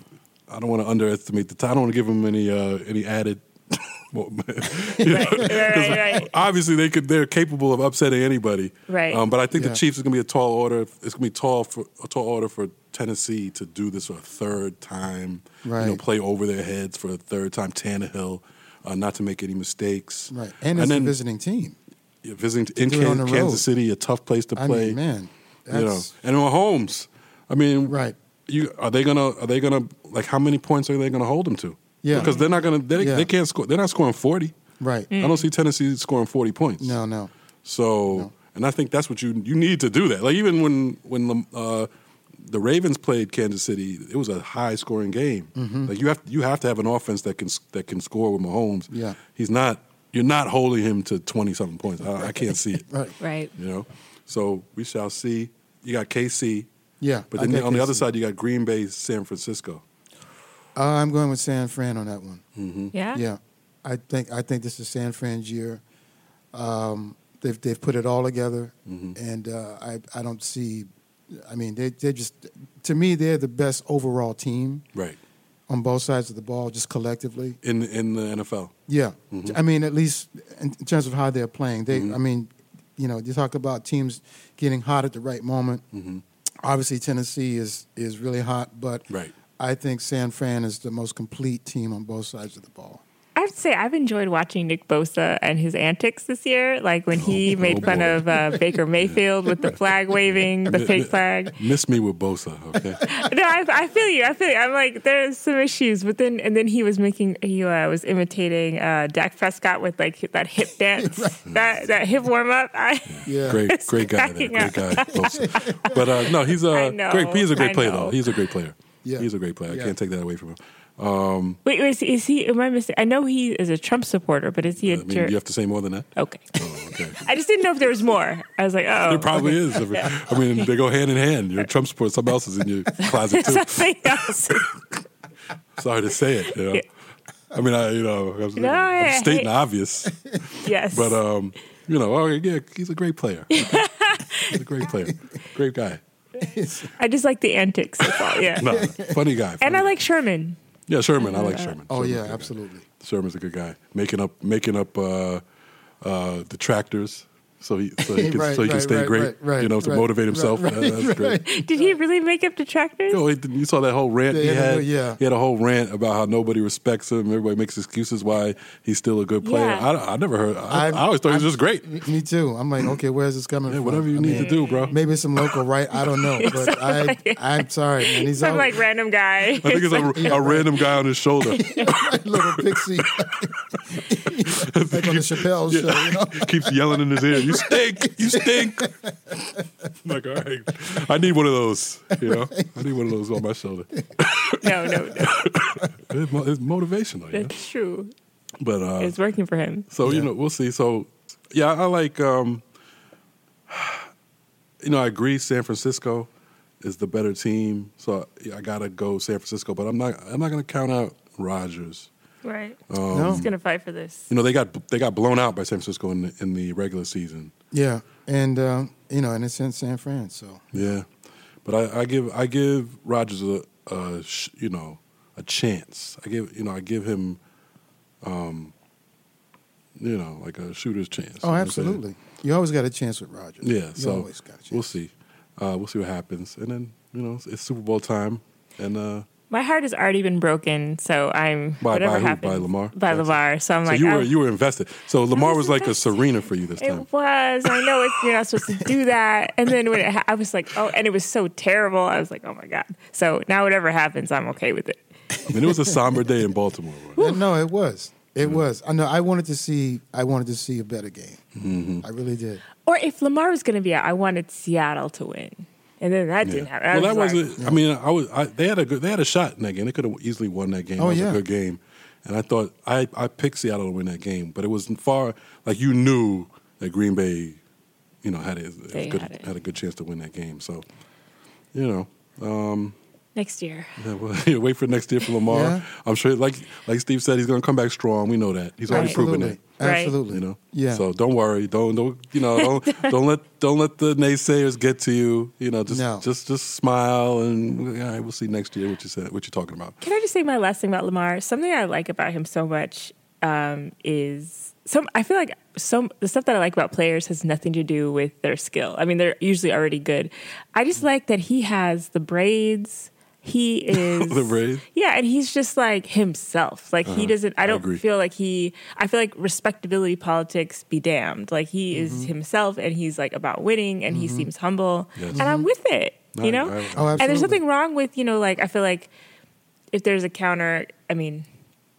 I don't want to underestimate the. T- I don't want to give them any uh, any added. well, you know, Right, right, right. Obviously, they could. They're capable of upsetting anybody. Right. Um, but I think Yeah. the Chiefs is going to be a tall order. It's going to be tall for a tall order for Tennessee to do this for a third time. Right. You know, play over their heads for a third time. Tannehill, uh, not to make any mistakes. Right. And it's then a visiting team. yeah, visiting in do it on Kan- the Kansas. City, a tough place to I play. mean, man, you know, that's and Mahomes. I mean, right. You are they gonna are they gonna like how many points are they gonna hold them to? Yeah. because they're not gonna they, Yeah. they can't score. They're not scoring forty. Right. I don't see Tennessee scoring forty points. No, no. So, No. and I think that's what you you need to do that. Like even when when uh, the Ravens played Kansas City, it was a high scoring game. Mm-hmm. Like you have you have to have an offense that can that can score with Mahomes. Yeah. he's not. You're not holding him to twenty something points. I, I can't see it. Right. Right. You know, so we shall see. You got KC. Yeah, But then on the other KC. side, you got Green Bay, San Francisco. Uh, I'm going with San Fran on that one. Yeah. Yeah, I think I think this is San Fran's year. Um, they've they've put it all together, and uh, I I don't see. I mean, they they just to me they're the best overall team Right. on both sides of the ball, just collectively. In in the NFL. Yeah, I mean, at least in, in terms of how they're playing, they. I mean, you know, you talk about teams getting hot at the right moment. Obviously, Tennessee is is really hot, but Right. I think San Fran is the most complete team on both sides of the ball. I have to say, I've enjoyed watching Nick Bosa and his antics this year. Like when he made fun boy. of uh, Baker Mayfield with the flag waving, the fake flag. Miss me with Bosa, okay? No, I, I feel you. I feel you. I'm like, there's some issues, but then and then he was making, he uh, was imitating uh, Dak Prescott with like that hip dance, that that hip warm up. I, Yeah, great, great guy. There, great guy. Bosa. But uh, no, he's a know, great. He's a great player, though. He's a great player. Yeah. He's a great player. I can't take that away from him. Um, wait, wait, is, is he? Am I missing? I know he is a Trump supporter, but is he a I mean, jerk? you have to say more than that. Okay, Oh, okay. I just didn't know if there was more. I was like, oh, There probably is. I mean, they go hand in hand. You're a Trump supporter. Something else is in your closet too. something else. Sorry to say it. You know? Yeah. I mean, I you know, I was, No, I'm I- stating obvious, yes, but um, you know, oh yeah, he's a great player. he's a great player, great guy. I just like the antics. That's all. Yeah, No, funny guy. and I guy. like Sherman. Yeah Sherman. I like Sherman. Oh Sherman's yeah, good guy. absolutely. Sherman's a good guy. Making up, making up uh, uh, detractors. So he, so he can, Right, so he can right, stay right, great, right, right, you know, to right, motivate himself. right, That- that's great. Did he really make up detractors? Oh, he- you saw that whole rant he Yeah, had. yeah. He had a whole rant about how nobody respects him. Everybody makes excuses why he's still a good player. Yeah. I, I never heard. I, I'm- I always thought he was just great. Me too. I'm like, okay, where's this coming Yeah, from? whatever you I need mean, to do, bro. Maybe some local right. I don't know, but I, I'm sorry, man. He's Some all like random guy. I think it's a, a random guy on his shoulder. little pixie, like on the Chappelle show. Keeps yelling in his ear, "You stink! You stink!" I'm like, all right, I need one of those. You know, I need one of those on my shoulder. no, no, no. It's, mo- it's motivational, you know? That's true. But uh, It's working for him. So you know, we'll see. So yeah, I like. Um, you know, I agree. San Francisco is the better team, so I gotta go San Francisco. But I'm not. I'm not gonna count out Rodgers. Right. Um, He's gonna fight for this. You know, they got they got blown out by San Francisco in the, in the regular season. Yeah, and uh, you know, and it's in San Fran, so Yeah, but I, I give I give Rodgers a, a sh- you know a chance. I give you know I give him, um, you know, like a shooter's chance. oh, You know what I'm saying? absolutely. You always got a chance with Rodgers. Yeah, you so always got a chance. we'll see. Uh, we'll see what happens, and then you know it's, it's Super Bowl time, and uh, My heart has already been broken, so I'm By- whatever by who? happens By Lamar? By Jackson? Lamar. So I'm so like, you were oh, you were invested. So Lamar was was like a. Serena for you this time. It was. I know it's, you're not supposed to do that. And then when it, ha- I was like, oh, and it was so terrible. I was like, oh my god. So now whatever happens, I'm okay with it. I mean, it was a somber day in Baltimore. Yeah, no, it was. It was. I know. I wanted to see. I wanted to see a better game. Mm-hmm. I really did. Or if Lamar was going to be out, I wanted Seattle to win, and then that didn't happen. I Well, that was like, wasn't. I mean, I was. I, they had a good. They had a shot in that game. They could have easily won that game. Oh, it was yeah. a good game, and I thought I I picked Seattle to win that game, but it was far. Like you knew that Green Bay, you know, had a, They good, had it. had a good chance to win that game. So, you know. Um, next year. Yeah, well, wait for next year for Lamar. Yeah. I'm sure, like like Steve said, he's going to come back strong. We know that. He's already Right. proven Absolutely. it. Absolutely. You know. Yeah. So don't worry. Don't don't you know? Don't don't let don't let the naysayers get to you. You know. Just No. just just smile and all right, we'll see next year what you said. What you're talking about. Can I just say my last thing about Lamar? Something I like about him so much um, is some. I feel like some the stuff that I like about players has nothing to do with their skill. I mean, they're usually already good. I just like that he has the braids. He is The braids? yeah, and he's just like himself. Like he uh-huh. doesn't. I don't agree. feel like he. I feel like respectability politics be damned. Like he is mm-hmm. himself, and he's like about winning, and he mm-hmm. seems humble, Yes. and I'm mm-hmm. with it. I- You know, I- Oh, and there's nothing wrong with you know like I feel like if there's a counter, I mean,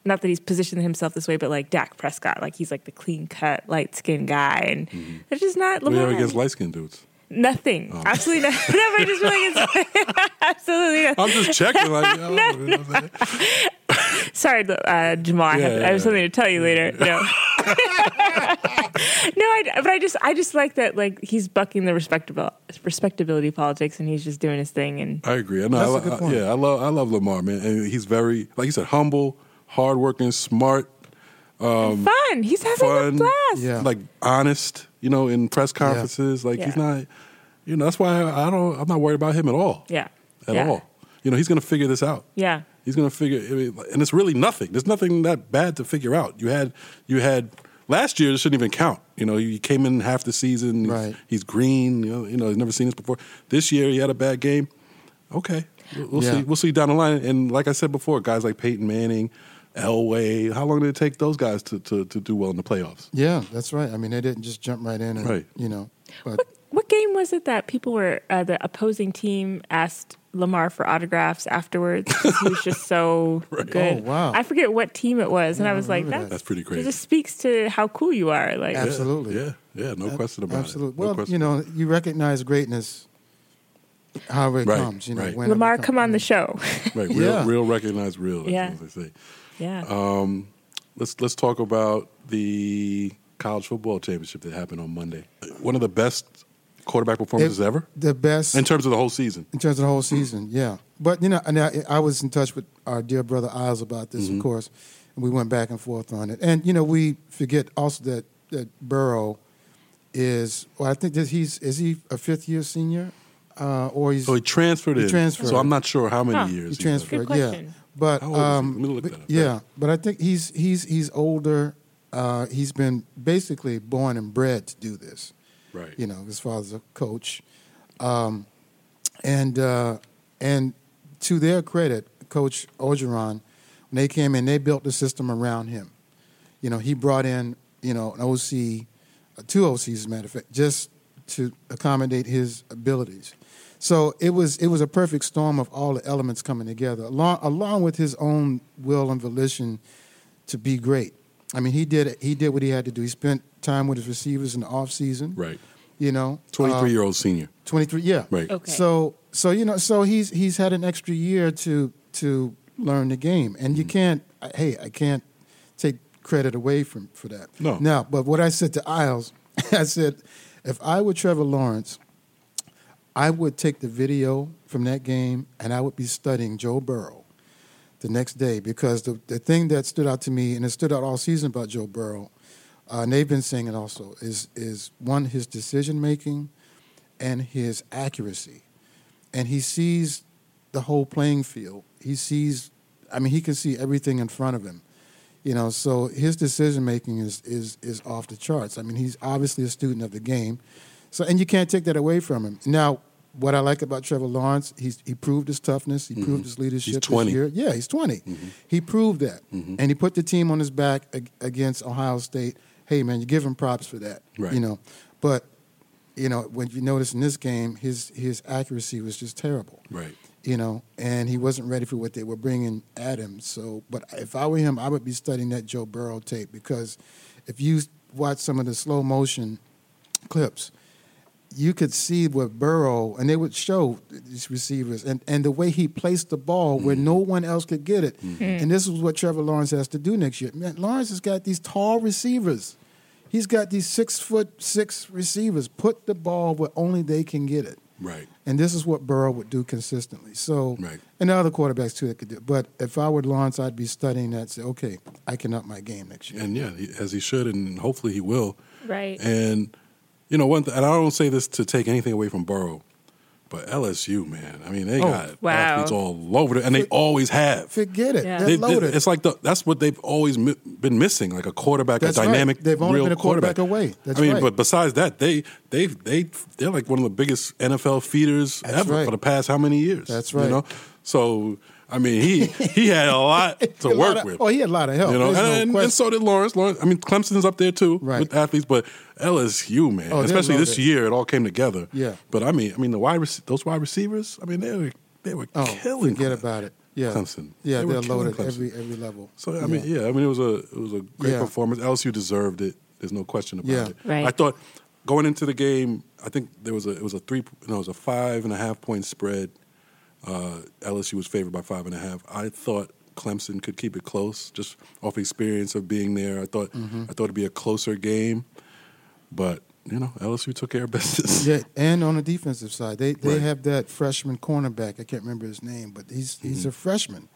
not that he's positioned himself this way, but like Dak Prescott, like he's like the clean cut, light skinned guy, and they're just not What do you against light skinned dudes? Nothing, Oh. absolutely nothing. no, but I just feel like it's absolutely nothing. I'm just checking. Like, oh, you know what I'm saying? Sorry, uh, Jamal, I, have, Yeah, I have yeah. something to tell you later. No, No, I, but I just I just like that like he's bucking the respectable respectability politics and he's just doing his thing and I agree. I know. That's I, a good I- point. yeah, I love I love Lamar, man, and he's very like you said, humble, hardworking, smart, Um, fun. He's having fun, a blast. Yeah. like honest. You know, in press conferences, like he's not. You know, that's why I, I don't. I'm not worried about him at all. Yeah. At Yeah. all. You know, he's going to figure this out. Yeah. He's going to figure, I mean, and it's really nothing. There's nothing that bad to figure out. You had, you had last year. It shouldn't even count. You know, he came in half the season. He's, Right. he's green. You know, you know, he's never seen this before. This year, he had a bad game. Okay, we'll we'll Yeah. see. We'll see down the line. And like I said before, guys like Peyton Manning, Elway. How long did it take those guys to to, to do well in the playoffs? Yeah, that's right. I mean, they didn't just jump right in and Right. you know. But What, what game was it that people were uh, the opposing team asked Lamar for autographs afterwards. He was just so good. Oh, wow. I forget what team it was, and I was like, that's, That's pretty It just speaks to how cool you are. Like, Absolutely. Yeah, yeah, no question about absolutely. it. No well, question. you know, you recognize greatness however it Right, comes. You know, right. whenever Lamar, come on the show. right? Real, Yeah. real recognize real. That's Yeah. what they say. Yeah. Um, let's let's talk about the college football championship that happened on Monday. One of the best quarterback performances It- ever The best in terms of the whole season. in terms of the whole season. Yeah, but you know, and I, I was in touch with our dear brother Isles about this, Mm-hmm. of course, and we went back and forth on it. And you know, we forget also that that Burrow is. Well, I think that he's is he a fifth year senior, uh, or he's So he transferred He in. transferred. So I'm not sure how many Huh. years he transferred. Good Yeah, question. But How old is he? um, Let me look but- that up. yeah, but I think he's he's he's older. Uh, he's been basically born and bred to do this. Right. You know, his father's a coach, um, and uh, and to their credit, Coach Orgeron, when they came in, they built the system around him. You know, he brought in you know an OC, uh, two OCs as a matter of fact, just to accommodate his abilities. So it was it was a perfect storm of all the elements coming together, along along with his own will and volition to be great. I mean, he did he did what he had to do. He spent time with his receivers in the off season. Right. You know, 23 uh, year old senior. 23 yeah Right. Okay. so so you know so he's he's had an extra year to to learn the game and you Mm-hmm. can't hey i can't take credit away from for that No. now but what i said to isles i said if i were trevor lawrence i would take the video from that game and i would be studying joe burrow the next day because the, the thing that stood out to me and it stood out all season about joe burrow uh, and they've been saying it also is is one his decision making and his accuracy. And he sees the whole playing field. He sees, I mean, he can see everything in front of him. You know, so his decision making is is is off the charts. I mean, he's obviously a student of the game. So, and you can't take that away from him. Now, what I like about Trevor Lawrence, he's he proved his toughness. He proved his leadership. Mm-hmm. 20. This year. Yeah, he's 20 He proved that, and he put the team on his back ag- against Ohio State. Hey, man, you give him props for that. Right. You know, but you know, when you notice in this game, his his accuracy was just terrible. Right. You know, and he wasn't ready for what they were bringing at him. So, but if I were him, I would be studying that Joe Burrow tape because if you watch some of the slow motion clips, you could see with Burrow, and they would show these receivers, and, and the way he placed the ball where mm. no one else could get it. Mm. Mm. And this is what Trevor Lawrence has to do next year. Man, Lawrence has got these tall receivers. He's got these six foot six receivers. Put the ball where only they can get it. Right. And this is what Burrow would do consistently. So, Right. and there are other quarterbacks too that could do it. But if I were Lawrence, I'd be studying that. Say, okay, I can up my game next year. And yeah, as he should, and hopefully he will. Right. And you know, one, th- and I don't say this to take anything away from Burrow, but LSU, man, I mean, they Oh, got wow. athletes all over it, and they always have. Forget it. Yeah. They're They- they- loaded. it's like the, that's what they've always mi- been missing, like a quarterback, That's a right. dynamic, They've only real been a quarterback away. That's I mean, right. but besides that, they they they they're like one of the biggest NFL feeders That's ever right. for the past how many years? That's right. You right. know, so I mean, he he had a lot to A lot work of- with. Oh, he had a lot of help. You know, and, no and- and so did Lawrence. Lawrence. I mean, Clemson's up there too Right. with athletes, but LSU, man, Oh, especially this loaded. year, it all came together. Yeah. But I mean, I mean, the wide rec- those wide receivers, I mean, they were they were Oh, killing. forget Clemson. about it. Yeah, Clemson. Yeah, They were they're killing loaded Clemson. every every level. So I mean, yeah, I mean, it was a it was a great Yeah. performance. LSU deserved it. There's no question about Yeah. it. Right. I thought going into the game, I think there was a it was a three no, it was a five and a half point spread. Uh, LSU was favored by five and a half. I thought Clemson could keep it close, just off experience of being there. I thought Mm-hmm. I thought it'd be a closer game, but you know LSU took care of business. Yeah, and on the defensive side, they they Right. have that freshman cornerback. I can't remember his name, but he's he's Mm-hmm. a freshman,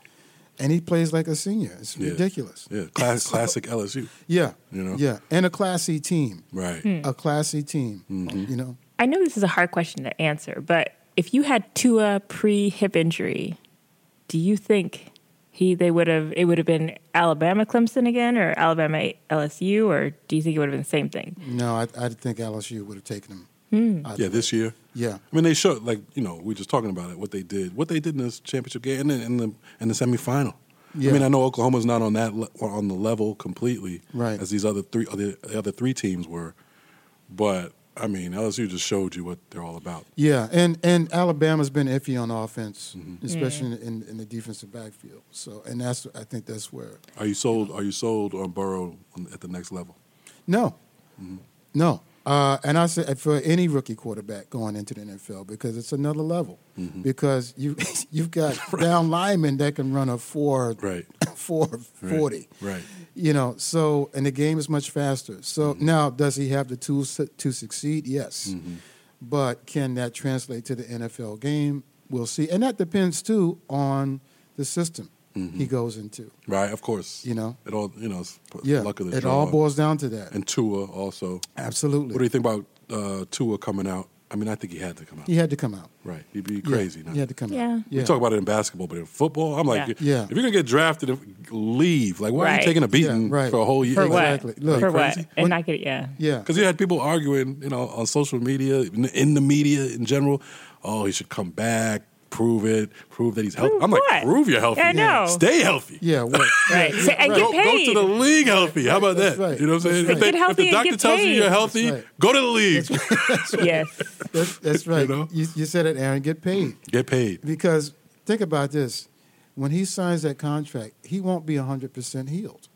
and he plays like a senior. It's Yeah. ridiculous. Yeah, class, classic LSU. Yeah, You know? yeah, and a classy team, Right. a classy team. Mm-hmm. You know, I know this is a hard question to answer, but if you had Tua pre hip injury, do you think he they would have it would have been Alabama Clemson again or Alabama LSU or do you think it would have been the same thing? no, I I think LSU would have taken him. Hmm. Yeah, of this year. Yeah, I mean, they showed like you know we were just talking about it. What they did, what they did in this championship game, and in, in the in the semifinal. Yeah. I mean, I know Oklahoma's not on that le- on the level completely, Right. As these other three, other, the other three teams were, but I mean, LSU just showed you what they're all about. yeah, and and Alabama's been iffy on offense, Mm-hmm. especially in, in the defensive backfield. So, and that's I think that's where Are you sold? Are you sold on Burrow on, at the next level? No, Mm-hmm. no. Uh, and I said for any rookie quarterback going into the NFL because it's another level. Mm-hmm. Because you you've got down linemen that can run a four Right. four forty. Right. You know, so and the game is much faster. So Mm-hmm. now, does he have the tools to, to succeed? Yes, but can that translate to the NFL game? We'll see, and that depends too on the system he goes into. Right. Of course. You know? it all. You know, Yeah, luck of the it draw. all boils down to that. And Tua also. Absolutely, What do you think about uh, Tua coming out? I mean, I think he had to come out. he had to come out. Right. He'd be Yeah, crazy now. He had to come Yeah. out. Yeah. We talk about it in basketball, but in football, I'm like, Yeah. Yeah. if you're gonna get drafted, leave. Like, why are you taking a beating Yeah, right. for a whole year? For what? Exactly. Look, For crazy? what? And not get yeah. Yeah. Because you had people arguing, you know, on social media, in the media in general. Oh, he should come back, prove it, prove that he's healthy. Prove I'm like, what? prove you're healthy. I know. Stay healthy. Yeah, right. And get go, paid. go to the league healthy. How about that? Right. You know what I'm saying? Right. If, they, if, the doctor tells paid. you you're healthy, go to the league. That's yes. That's, that's right. You, know? you, you said it, Aaron. Get paid. Get paid. Because think about this. When he signs that contract, he won't be 100% healed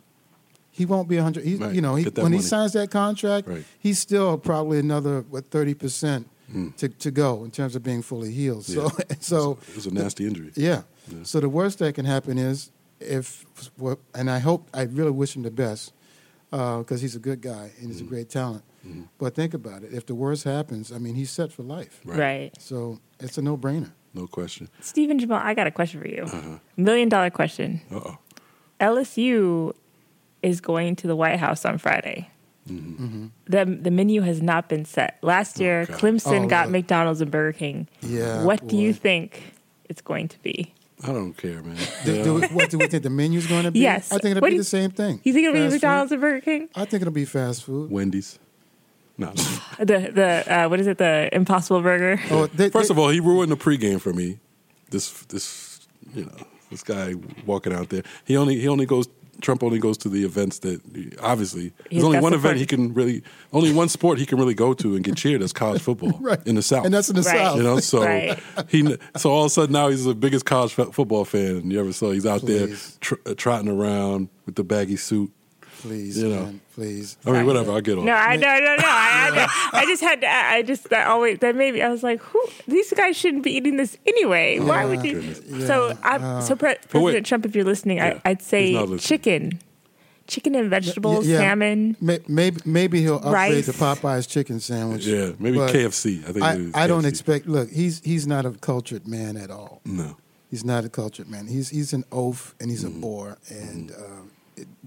he won't be 100 he, right. you know he, when money. he signs that contract right. he's still probably another what 30% mm. to, to go in terms of being fully healed. Yeah. So, so it was a nasty injury. Yeah. yeah. So the worst that can happen is if, and I hope, I really wish him the best because uh, he's a good guy and he's mm. a mm-hmm. great talent. Mm. But think about it: if the worst happens, I mean, he's set for life. Right. right. So it's a no-brainer. No question. Stephen Jamal, I got a question for you. Uh-huh. Million dollar question. Uh oh. LSU is going to the White House on Friday. The the menu has not been set. Last year, God. Clemson Oh, got look. McDonald's and Burger King. Yeah, What do you think it's going to be? I don't care, man. Do, do we, what do we think the menu's going to be? Yes. I think it'll What be you- the same thing. You think it'll be McDonald's food. and Burger King? I think it'll be fast food. Wendy's. No. The the uh, what is it? The Impossible Burger. Oh, they, First they- of all, he ruined the pregame for me. This this you know this guy walking out there. He only he only goes. Trump only goes to the events that obviously He's there's only one support. event he can really only one sport he can really go to and get cheered. That's college football Right. in the South, and that's in the Right. South. you know. So Right. he so all of a sudden now he's the biggest college fo- football fan you ever saw. He's out there tr- trotting around with the baggy suit. Please, You know. man, please. I mean, whatever. I'll get off. No, I no no no. I, I, I just had to. I I just that always that maybe. I was like, who? These guys shouldn't be eating this anyway. Why would you? Goodness. So I so Pre- But wait. President Trump, if you're listening, Yeah, I, I'd say listening. chicken, chicken and vegetables, Yeah, salmon. Maybe maybe he'll upgrade Rice. the Popeyes chicken sandwich. Yeah, maybe KFC. I think I, it is I don't expect. Look, he's he's not a cultured man at all. No. He's not a cultured man. He's he's an oaf and he's a bore, and um, it,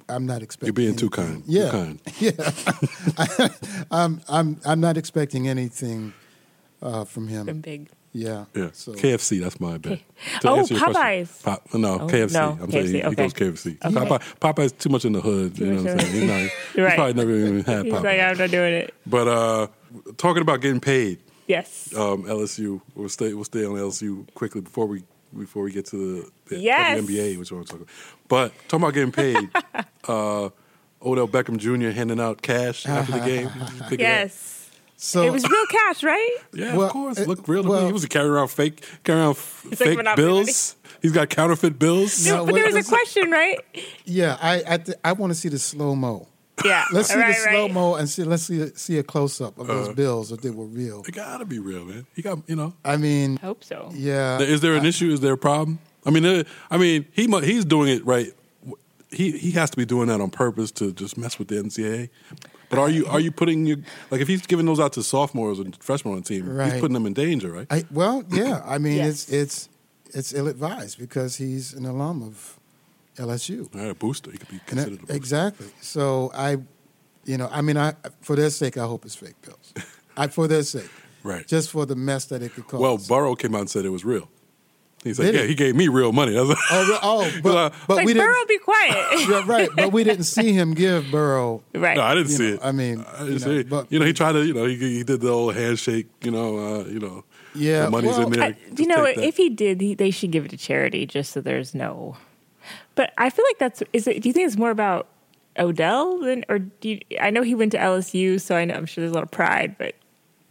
I'm not expecting. You're being too kind. Yeah, Too kind. yeah. I'm I'm I'm not expecting anything uh, from him. and big. Yeah, Yeah, So KFC. That's my bet. To Oh, answer your question- Popeyes. Pop, no, Oh, KFC. no, I'm saying he, KFC, he goes KFC. Okay. Popeye, Popeye's too much in the hood. You know what I'm saying? He's, not, he's Right. probably never even had He's Popeye. like, I'm not doing it. but uh, talking about getting paid, Yes. um, LSU. We'll stay. We'll stay on LSU quickly before we before we get to the, the Yes. WNBA, which I want to talk about. But talking about getting paid, uh, Odell Beckham Jr. handing out cash after the game. Did you pick it up? yes. so it was real cash, right? Yeah, Well, of course. it- Look real. to well- me. he was carrying around fake, carrying around f- It's like fake Monopoly bills. He's got counterfeit bills. No, but there was a question, right? yeah, I I, th- I want to see the slow mo. Yeah. Let's see right, the slow right. mo and see let's see see a close up of Uh. those bills if they were real. It gotta be real, man. He got, you know. I mean, Hope so. yeah. Is there an issue? Is there a problem? I mean, uh, I mean, he he's doing it right. He he has to be doing that on purpose to just mess with the NCAA. But are you are you putting your like if he's giving those out to sophomores and freshmen on the team, Right. he's putting them in danger, right? I, well, yeah. I mean, Yes. it's it's it's ill advised because he's an alum of LSU. All right, a booster. He could be And considered a that- booster. exactly. So I, you know, I mean, I for their sake, I hope it's fake pills. I for their sake, Right. Just for the mess that it could cause. Well, Burrow came out and said it was real. He said, Did "Yeah, he? he gave me real money." I was like, oh, oh, but, but like we didn't. Burrow, be quiet. Yeah, right, but we didn't see him give Burrow. right. No, I didn't see know, it. I mean, I didn't you see know, it. but- you know, he tried to, you know, he, he did the old handshake. You know, uh, you know, Yeah, the money's well, in there. I, you know, if he did, he, they should give it to charity just so there's no. But I feel like that's. Is it? Do you think it's more about Odell than, or do you? I know he went to LSU, so I know I'm sure there's a lot of pride. But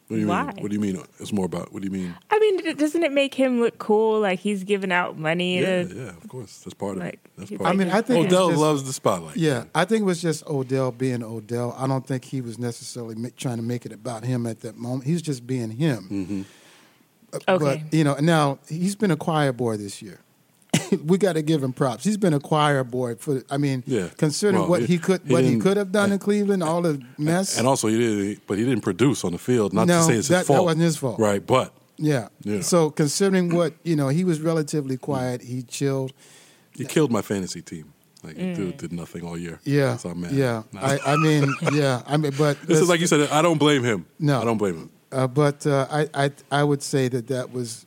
what do you why? mean? What do you mean? It's more about. What do you mean? I mean, doesn't it make him look cool? Like he's giving out money. Yeah, to, yeah, of course. That's part of Like, it. That's part I of mean, it. I think Odell just- loves the spotlight. Yeah, I think it was just Odell being Odell. I don't think he was necessarily trying to make it about him at that moment. He's just being him. Mm-hmm. Okay. But, you know, now he's been a choir boy this year. we got to give him props. He's been a choir boy for. I mean, Yeah. considering Well, what he- he could, he what he could have done in Cleveland, all the mess. And also, he did, but he didn't produce on the field. Not No, to say it's that- his fault. that wasn't his fault. right? But yeah. Yeah. So considering what you know, he was relatively quiet. He chilled. he killed my fantasy team. Like, dude did nothing all year. Yeah. so I'm mad. Yeah. Nah. I, I mean, yeah. I mean, but this is like you said. I don't blame him. No. I don't blame him. Uh, but uh, I, I I would say that that was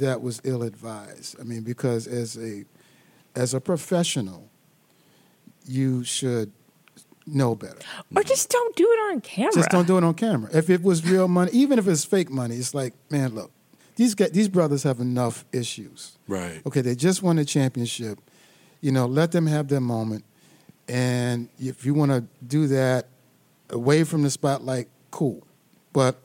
that was ill advised. I mean, because as a as a professional, you should know better. or just don't do it on camera. Just don't do it on camera. If it was real money, even if it's fake money, it's like, man, look, these get, these brothers have enough issues. Right. Okay, they just won a championship. You know, let them have their moment. And if you want to do that away from the spotlight, cool. But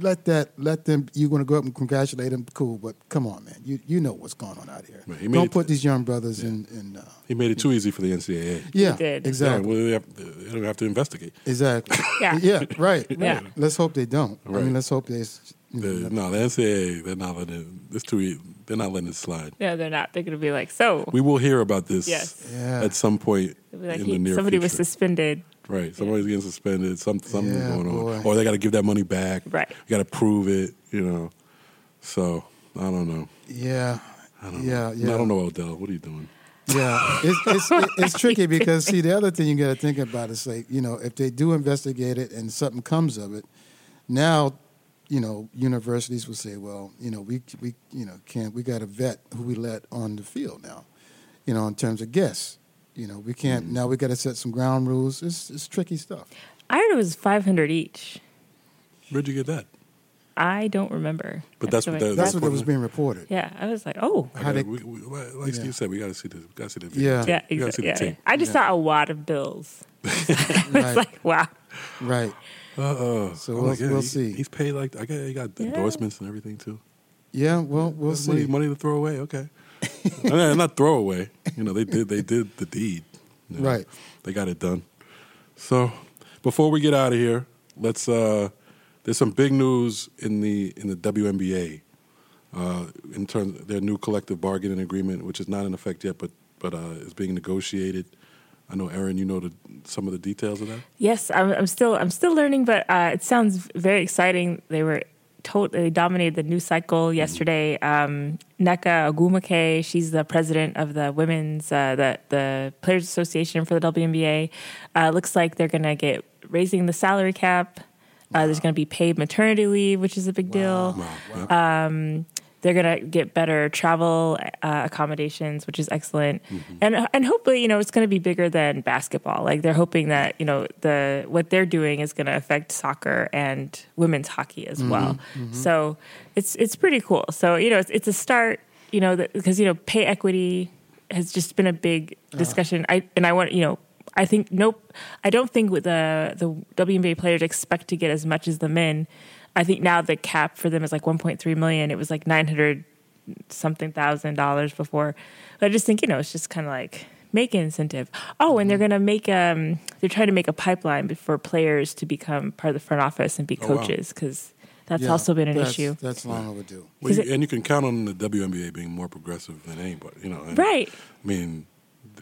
let that let them. You're going to go up and congratulate them, cool. But come on, man, you you know what's going on out here. Right, he made Don't it- put these young brothers in. in uh, He made it too easy for the NCAA. yeah, did. Yeah, exactly, well, they, have, they don't have to investigate. exactly. Yeah. yeah, right. Yeah. right. Let's hope they don't. I mean, let's hope they. You The, know, no, the NCAA, they're not letting it. It's too. e- They're not letting it slide. No, they're not. They're going to be like, so. We will hear about this Yes. Yeah. at some point like, in he- the near somebody future. was suspended. Right. Somebody's getting suspended. Some something's Yeah, going on, boy. or they got to give that money back. Right. You got to prove it. You know. So I don't know. yeah, I don't yeah, know. yeah. I don't know, Odell. What are you doing? Yeah, it's it's it's tricky because see the other thing you got to think about is like you know if they do investigate it and something comes of it, now you know universities will say, well, you know we we you know can't we got to vet who we let on the field now, you know in terms of guests, you know we can't Mm-hmm. now we got to set some ground rules. It's it's tricky stuff. I heard it was 500 each. Where'd you get that? I don't remember. But that's So what that- That's what what- was being reported. Yeah, I was like, oh. How they- we, we, like Yeah. Steve said, we got to see this. Got to see the Yeah. Yeah, exactly. see the Yeah, tape. I just Yeah. saw a wad of bills. It's Right, like, wow. right. So Oh, we'll- yeah, we'll he- see. He's paid like I got. He got Yeah. endorsements and everything too. Yeah, well, we'll That's money, see. money to throw away. Okay. Uh, not throw away. You know, they did. They did the deed. You know, Right. They got it done. So, before we get out of here, let's. uh There's some big news in the in the WNBA. Uh, in terms of their new collective bargaining agreement, which is not in effect yet, but but uh, is being negotiated. I know, Aaron, you know the, some of the details of that. Yes, I'm, I'm still I'm still learning, but uh, it sounds very exciting. They were they dominated the news cycle yesterday. Um, Nneka Ogwumike, she's the president of the women's uh, the the Players Association for the WNBA. Uh, looks like they're going to get raising the salary cap. Uh, there's going to be paid maternity leave, which is a big deal. Wow. They're gonna get better travel uh, accommodations, which is excellent, Mm-hmm. and and hopefully, you know, it's gonna be bigger than basketball. Like they're hoping that you know the what they're doing is gonna affect soccer and women's hockey as Mm-hmm. well. So it's it's pretty cool. So you know, it's it's a start. You know, because you know, pay equity has just been a big discussion. I and I want you know. I think nope. I don't think the the WNBA players expect to get as much as the men. I think now the cap for them is like 1.3 million. It was like 900 something thousand dollars before. But I just think you know it's just kind of like make an incentive. Oh, and they're gonna make um they're trying to make a pipeline for players to become part of the front office and be Oh, wow. coaches because That's Yeah, also been an that's- issue. That's long overdue. Well, 'Cause you- it- and you can count on the WNBA being more progressive than anybody. You know, and- Right. I mean,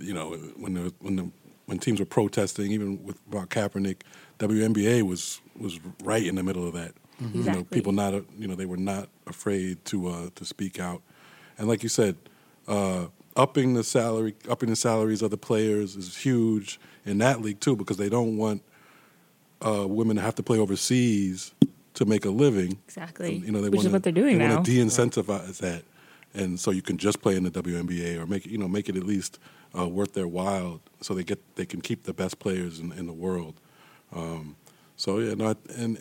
you know, when the when the when teams were protesting, even with about Kaepernick, WNBA was was right in the middle of that. You know, people not you know they were not afraid to uh, to speak out, and like you said, uh, upping the salary upping the salaries of the players is huge in that league too because they don't want uh, women to have to play overseas to make a living. Exactly. You know, they Which is wanna, what they're doing they now. want to de-incentivize that, and so you can just play in the WNBA or make you know make it at least uh, worth their while, so they get they can keep the best players in, in the world. Um, so yeah, no, and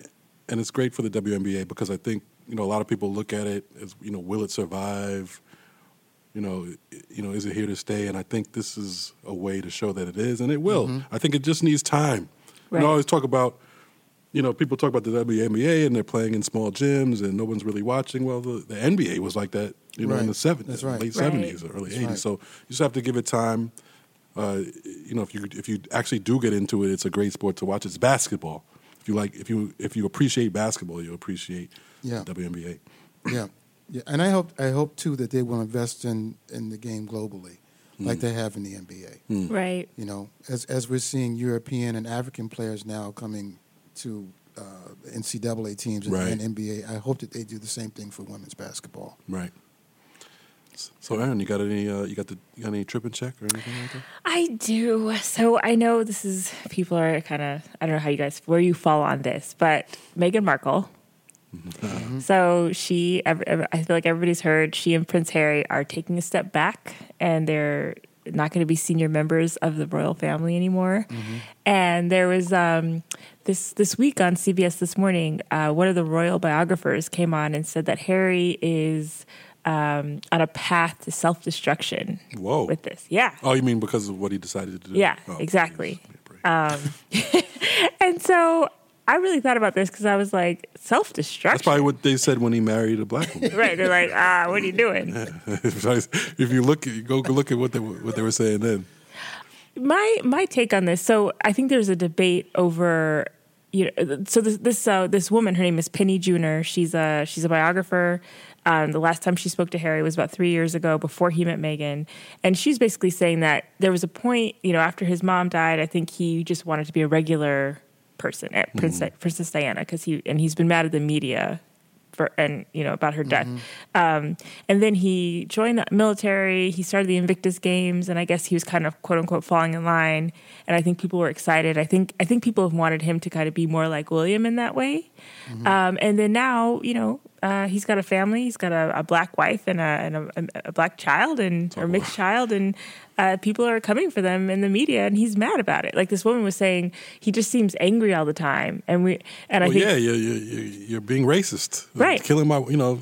and it's great for the WNBA because I think you know a lot of people look at it as you know will it survive? You know, you know, is it here to stay? And I think this is a way to show that it is, and it will. I think it just needs time. You know, I always talk about you know, people talk about the WNBA and they're playing in small gyms and no one's really watching. Well, the, the NBA was like that, you know, in the 70s, right. late 70s, or early That's 80s. So you just have to give it time. Uh, you know, if you if you actually do get into it, it's a great sport to watch. It's basketball. If you like, if you if you appreciate basketball, you'll appreciate Yeah. WNBA. Yeah, yeah, and I hope I hope too that they will invest in in the game globally, like they have in the NBA. Right. You know, as as we're seeing European and African players now coming to uh, NCAA teams and, Right. and NBA, I hope that they do the same thing for women's basketball. Right. So, Aaron, you got any? Uh, you got the? You got any trip and check or anything like that? I do. So I know this is people are kind of I don't know how you guys where you fall on this, but Meghan Markle. So she, I feel like everybody's heard she and Prince Harry are taking a step back, and they're not going to be senior members of the royal family anymore. And there was um, this this week on CBS this morning, uh, one of the royal biographers came on and said that Harry is um, on a path to self destruction. Whoa. With this, yeah. Oh, you mean because of what he decided to do? Yeah, Oh, exactly. geez. And so I really thought about this because I was like, self destruction. That's probably what they said when he married a black woman. right. They're like, ah, what are you doing? if you look, you go look at what they what they were saying then. my my take on this. So I think there's a debate over. You know, so this this uh, this woman, her name is Penny Junor. She's a she's a biographer. Um, the last time she spoke to Harry was about three years ago, before he met Meghan. and she's basically saying that there was a point, you know, after his mom died, I think he just wanted to be a regular person at Prince, Princess Diana because he and he's been mad at the media for and you know about her death. Um, and then he joined the military. He started the Invictus Games, and I guess he was kind of quote unquote falling in line. And I think people were excited. I think I think people have wanted him to kind of be more like William in that way. Um, and then now, you know, uh, he's got a family. He's got a, a black wife and a and a, a black child and or mixed child, and uh, people are coming for them in the media, and he's mad about it. Like this woman was saying, he just seems angry all the time, and we and I Well, think yeah, you're, you're you're you're being racist, Right. Killing my, you know,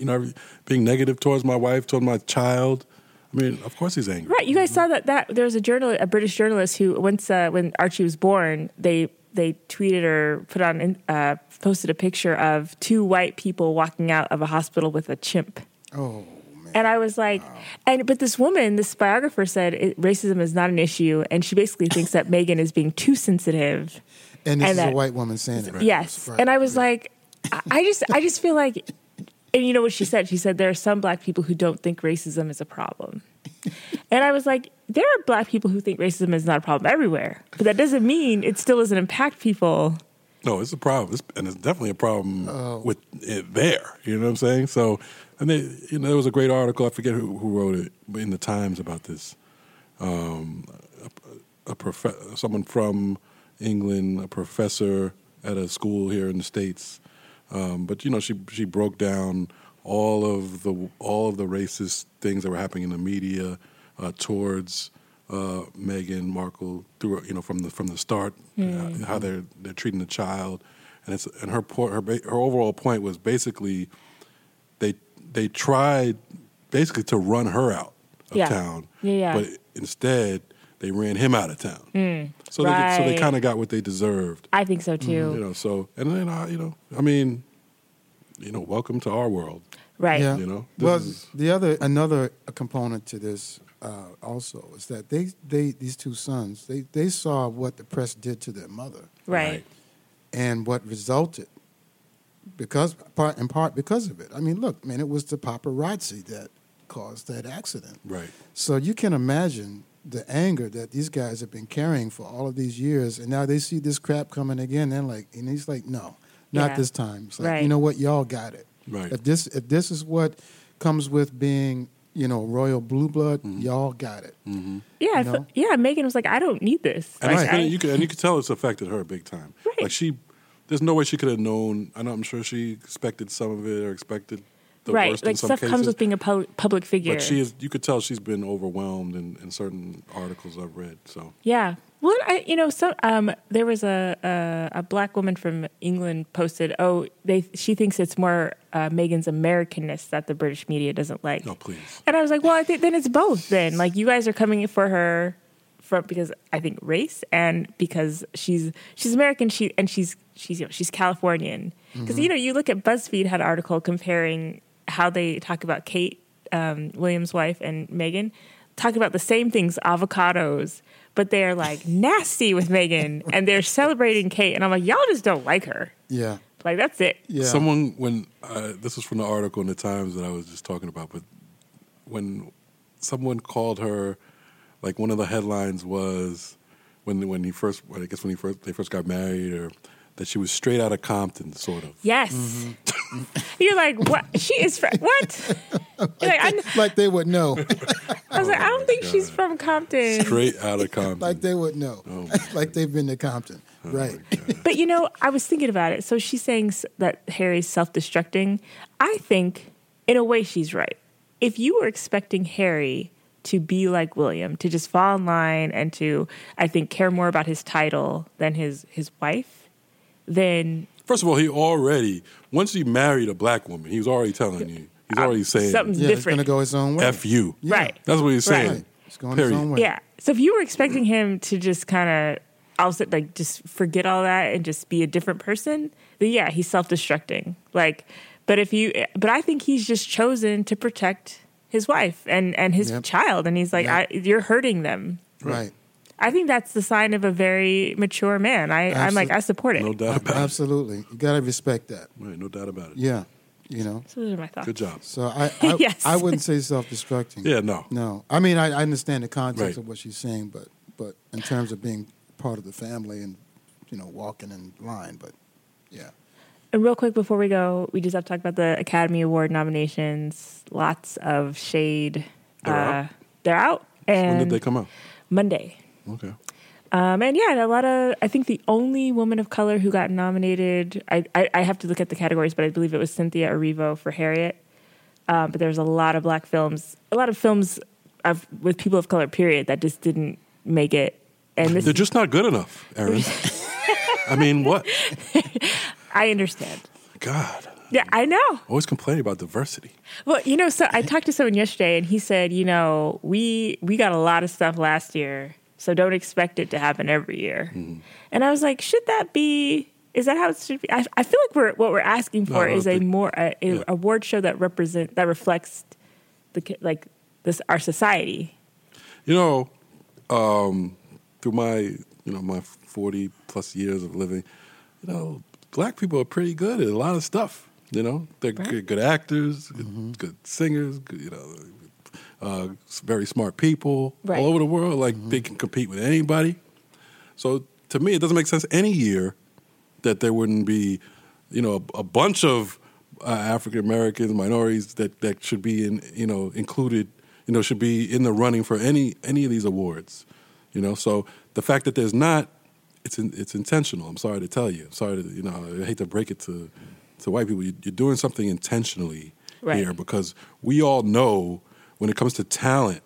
you know, being negative towards my wife, towards my child. I mean, of course he's angry. Right, you guys saw that that there was a journal, a British journalist who once uh, when Archie was born, they they tweeted or put on uh, posted a picture of two white people walking out of a hospital with a chimp. Oh man, And I was like, and but this woman, this biographer said it, racism is not an issue, and she basically thinks that Meghan is being too sensitive. and this and is a white woman saying it. Yes, Right. and I was like, I I just I just feel like, and you know what she said? She said there are some black people who don't think racism is a problem, and I was like, there are black people who think racism is not a problem everywhere, but that doesn't mean it still doesn't impact people. No, it's a problem, it's, and it's definitely a problem Oh. with it there. You know what I'm saying? So, and they, you know, there was a great article. I forget who, who wrote it in the Times about this. Um, a, a prof- someone from England, a professor at a school here in the states. Um, but you know, she she broke down all of the all of the racist things that were happening in the media uh, towards uh, Meghan Markle through you know from the from the start uh, how they're they're treating the child and it's and her po- her ba- her overall point was basically they they tried basically to run her out of Yeah. town Yeah, yeah. but instead they ran him out of town so they so they kind of got what they deserved I think so too. you know so and then uh, you know I mean you know welcome to our world Right. Yeah. You know, well, is- the other another component to this uh, also is that they they these two sons they they saw what the press did to their mother Right. and what resulted because part in part because of it. I mean, look, man, it was the paparazzi that caused that accident. Right. So you can imagine the anger that these guys have been carrying for all of these years, and now they see this crap coming again. They're like, and he's like, no, not Yeah. this time. It's like, Right. you know what, y'all got it. Right. If this if this is what comes with being, you know, royal blue blood, Mm-hmm. y'all got it. Yeah, You fe- know? yeah. Meghan was like, I don't need this. And, Like, it's- I- you could, and you could tell it's affected her big time. Right. Like she, there's no way she could have known. I know, I'm sure she expected some of it or expected the right, worst like stuff cases. comes with being a pu- public figure. but she is. You could tell she's been overwhelmed in, in certain articles I've read. So Yeah. Well, I, you know, so um, there was a, a a black woman from England posted, "Oh, they she thinks it's more uh, Meghan's Americanness that the British media doesn't like." no, please. And I was like, "Well, I think then it's both. Then, like, you guys are coming for her from because I think race and because she's she's American. She and she's she's you know, she's Californian. Because you know, you look at BuzzFeed had an article comparing how they talk about Kate um, Williams' wife and Meghan, talking about the same things, avocados, but they're like nasty with Meghan and they're celebrating Kate. And I'm like, y'all just don't like her. Yeah. Like that's it. Yeah. Someone when uh, this was from the article in the Times that I was just talking about, but when someone called her, like one of the headlines was when when he first, I guess when he first they first got married, or that she was straight out of Compton, sort of. Yes. Mm-hmm. You're like, what? She is from what? You're like, I, like they would know. I was like, I don't think God. she's from Compton. Straight out of Compton. like they would know. Oh, like they've been to Compton. right. But you know, I was thinking about it. So she's saying s- that Harry's self-destructing. I think, in a way, she's right. If you were expecting Harry to be like William, to just fall in line and to, I think, care more about his title than his his wife, then First of all, he already once he married a black woman, he was already telling you. He's already saying something's Yeah, it's different. going to go its own way. "F you." Yeah. Right. That's what he's saying. Right. It's going its Period. own way. Yeah. So if you were expecting him to just kind of also like just forget all that and just be a different person, then yeah, he's self-destructing. Like, but if you, but I think he's just chosen to protect his wife and and his Yep. child, and he's like, Yep. I, you're hurting them. Right. I think that's the sign of a very mature man. I, I'm like, I support it. No doubt about it. Absolutely. You got to respect that. Right, no doubt about it. Yeah. You know. So those are my thoughts. Good job. So I I, Yes. I wouldn't say self-destructing. Yeah, no. No. I mean, I, I understand the context Right. of what she's saying, but but in terms of being part of the family and you know walking in line, but yeah. And real quick before we go, we just have to talk about the Academy Award nominations. Lots of shade. They're uh, out? They're out. And When did they come out? Monday. Okay. Um, and yeah, and a lot of, I think the only woman of color who got nominated, I, I, I have to look at the categories, but I believe it was Cynthia Erivo for Harriet. Um, but there's a lot of black films, a lot of films of, with people of color, period, that just didn't make it. And They're just not good enough, Aaron. I mean, what? I understand. God. Yeah, I know. Always complaining about diversity. Well, you know, so I talked to someone yesterday, and he said, you know, we we got a lot of stuff last year, so don't expect it to happen every year. Mm-hmm. And I was like, should that be? Is that how it should be? I, I feel like we're what we're asking for I don't is a more a, a yeah. award show that represent that reflects the like this our society. You know, um, through my you know my forty plus years of living, you know, black people are pretty good at a lot of stuff. You know, they're Right. good, good actors, good, good singers. Good, you know, uh, very smart people Right. all over the world. Like they can compete with anybody. So to me, it doesn't make sense any year that there wouldn't be, you know, a, a bunch of uh, African Americans, minorities that, that should be in, you know, included, you know, should be in the running for any any of these awards, you know. So the fact that there's not, it's in, it's intentional. I'm sorry to tell you. I'm sorry to, you know, I hate to break it to to white people. You, you're doing something intentionally Right. here because we all know when it comes to talent,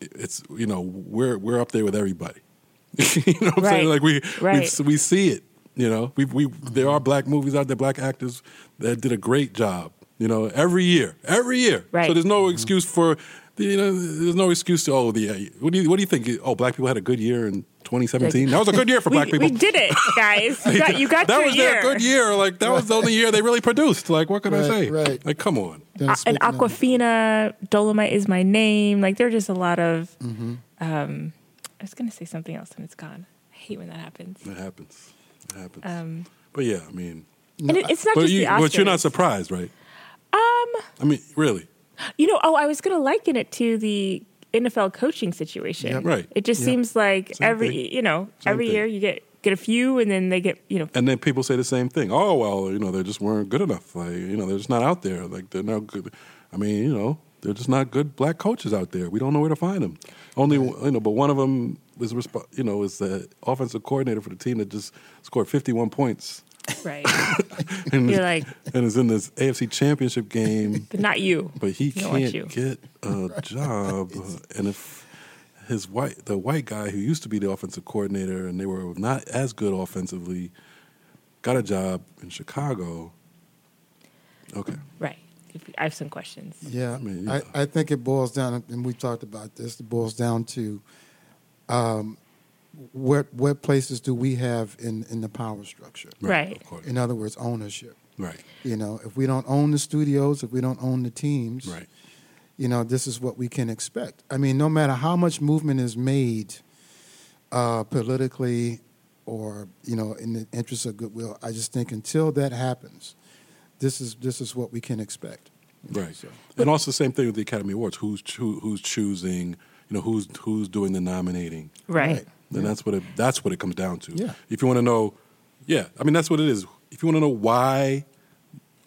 it's you know we're we're up there with everybody. you know what I'm saying? Like we Right. we we see it. You know, we we there are black movies out there, black actors that did a great job. You know, every year, every year. Right. So there's no excuse for you know. There's no excuse to oh the uh, what do you what do you think? Oh, black people had a good year in 2017. That was a good year for we, black people. We did it, guys. You got, you got that your was year. their good year. Like that was the only year they really produced. Like what can I say? right. Like come on. Then Uh, and Awkwafina, Dolemite is my name. Like there are just a lot of. Mm-hmm. Um, I was gonna say something else and it's gone. I hate when that happens. It happens. It happens. Um, but yeah, I mean, and it, it's not But just you, the Oscars. but you're not surprised, right? Um, I mean, really? You know, oh, I was going to liken it to the NFL coaching situation. Yep. Right. It just Yep. seems like Same every, thing. you know, Same every thing. year you get get a few, and then they get, you know, And then people say the same thing. Oh well, you know, they just weren't good enough. Like you know, they're just not out there. Like they're not good. I mean, you know, they're just not good black coaches out there. We don't know where to find them. Only you know, but one of them resp- you know is the offensive coordinator for the team that just scored 51 points. Right. And You're like- and is in this AFC Championship game. but not you. but he We can't you. get a job. And if his white, the white guy who used to be the offensive coordinator, and they were not as good offensively, got a job in Chicago. Okay, Right. I have some questions. Yeah, I mean, I, yeah. I think it boils down, and we talked about this. It boils down to um, what what places do we have in in the power structure? Right. Of course. In other words, ownership. Right. You know, if we don't own the studios, if we don't own the teams, Right. you know, this is what we can expect. I mean, no matter how much movement is made uh, politically or you know in the interest of goodwill, I just think until that happens, this is this is what we can expect. Right. So- And also the same thing with the Academy Awards. Who's choo- who's choosing? You know, who's who's doing the nominating? Right. And that's what it that's what it comes down to. Yeah. If you want to know, yeah, I mean that's what it is. If you want to know why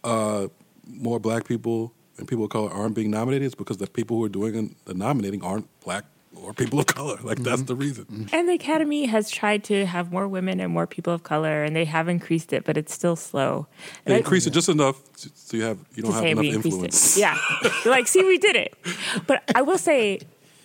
uh, more black people and people of color aren't being nominated, it's because the people who are doing the nominating aren't black or people of color. Like that's the reason. And the Academy has tried to have more women and more people of color, and they have increased it, but it's still slow. And They I- increase it just enough to- so you have you don't to have enough influence. it. Yeah, like, see, we did it. But I will say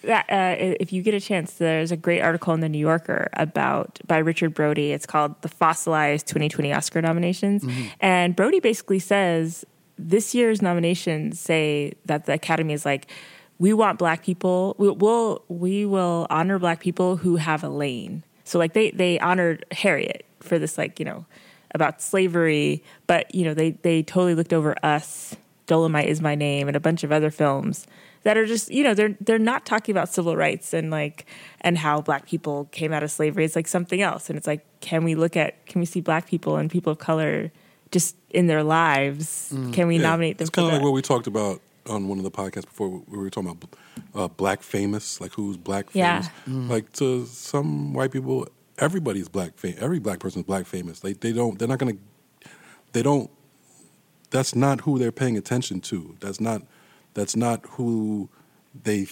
that uh, if you get a chance, there's a great article in the New Yorker about by Richard Brody. It's called "The Fossilized 2020 Oscar Nominations," and Brody basically says this year's nominations say that the Academy is like. We want black people. We will we will honor black people who have a lane. So like they they honored Harriet for this like you know about slavery, but you know they they totally looked over us. Dolemite is my name, and a bunch of other films that are just you know they're they're not talking about civil rights and like and how black people came out of slavery. It's like something else, and it's like can we look at can we see black people and people of color just in their lives? Can we Yeah. nominate them? It's kind of like what we talked about on one of the podcasts before. We were talking about uh, black famous, like who's black famous. Yeah. Like to some white people, everybody's black. Fam- every black person is black famous. They they don't. They're not gonna. They don't. That's not who they're paying attention to. That's not. That's not who they,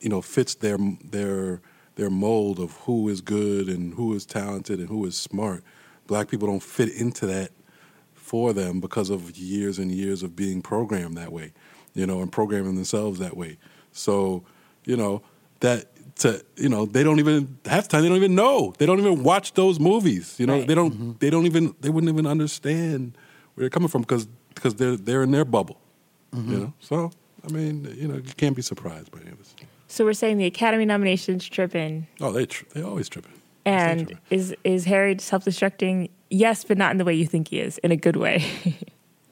you know, fits their their their mold of who is good and who is talented and who is smart. Black people don't fit into that for them because of years and years of being programmed that way, you know, and programming themselves that way. So, you know, that to you know, they don't even half the time they don't even know. They don't even watch those movies. You know, Right. they don't mm-hmm. they don't even they wouldn't even understand where they're coming from because because they're they're in their bubble. Mm-hmm. You know? So I mean, you know, you can't be surprised by any of this. So we're saying the Academy nominations tripping, Oh, they tr- they always tripping. and tripping. is is Harry self-destructing? Yes, but not in the way you think he is, in a good way.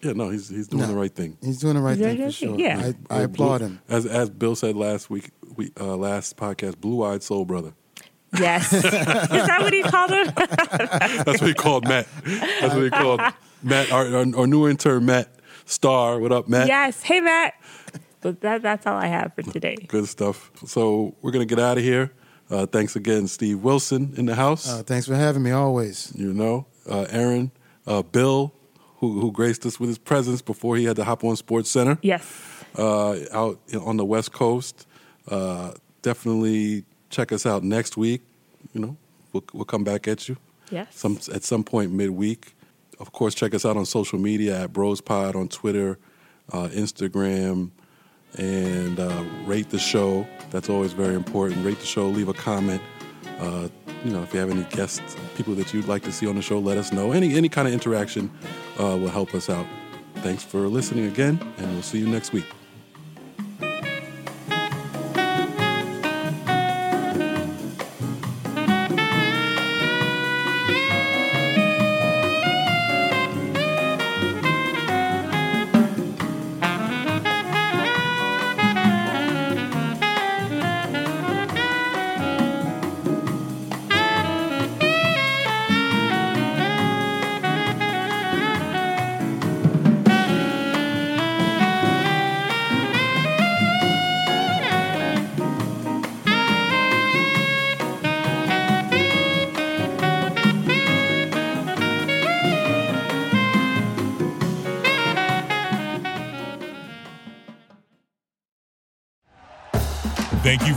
Yeah, no, he's he's doing No. the right thing. He's doing the right thing for sure. yeah. I, I applaud him. As as Bill said last week, we uh, last podcast, blue eyed soul brother. yes, is that what he called him? That's what he called Matt. That's what he called Matt, our, our, our new intern, Matt Star. What up, Matt? yes. Hey, Matt. But that that's all I have for today. Good stuff. So we're going to get out of here. Uh, thanks again, Steve Wilson in the house. Uh, thanks for having me always. you know, uh, Aaron, uh, Bill, who, who graced us with his presence before he had to hop on Sports Center Yes. uh, out on the West Coast. Uh, definitely check us out next week. You know, we'll, we'll come back at you. Yes. some at some point midweek. Of course, check us out on social media at BrosPod on Twitter, uh, Instagram, and uh, rate the show. That's always very important. Rate the show. Leave a comment. Uh, you know, if you have any guests, people that you'd like to see on the show, let us know. Any any kind of interaction uh, will help us out. Thanks for listening again, and we'll see you next week.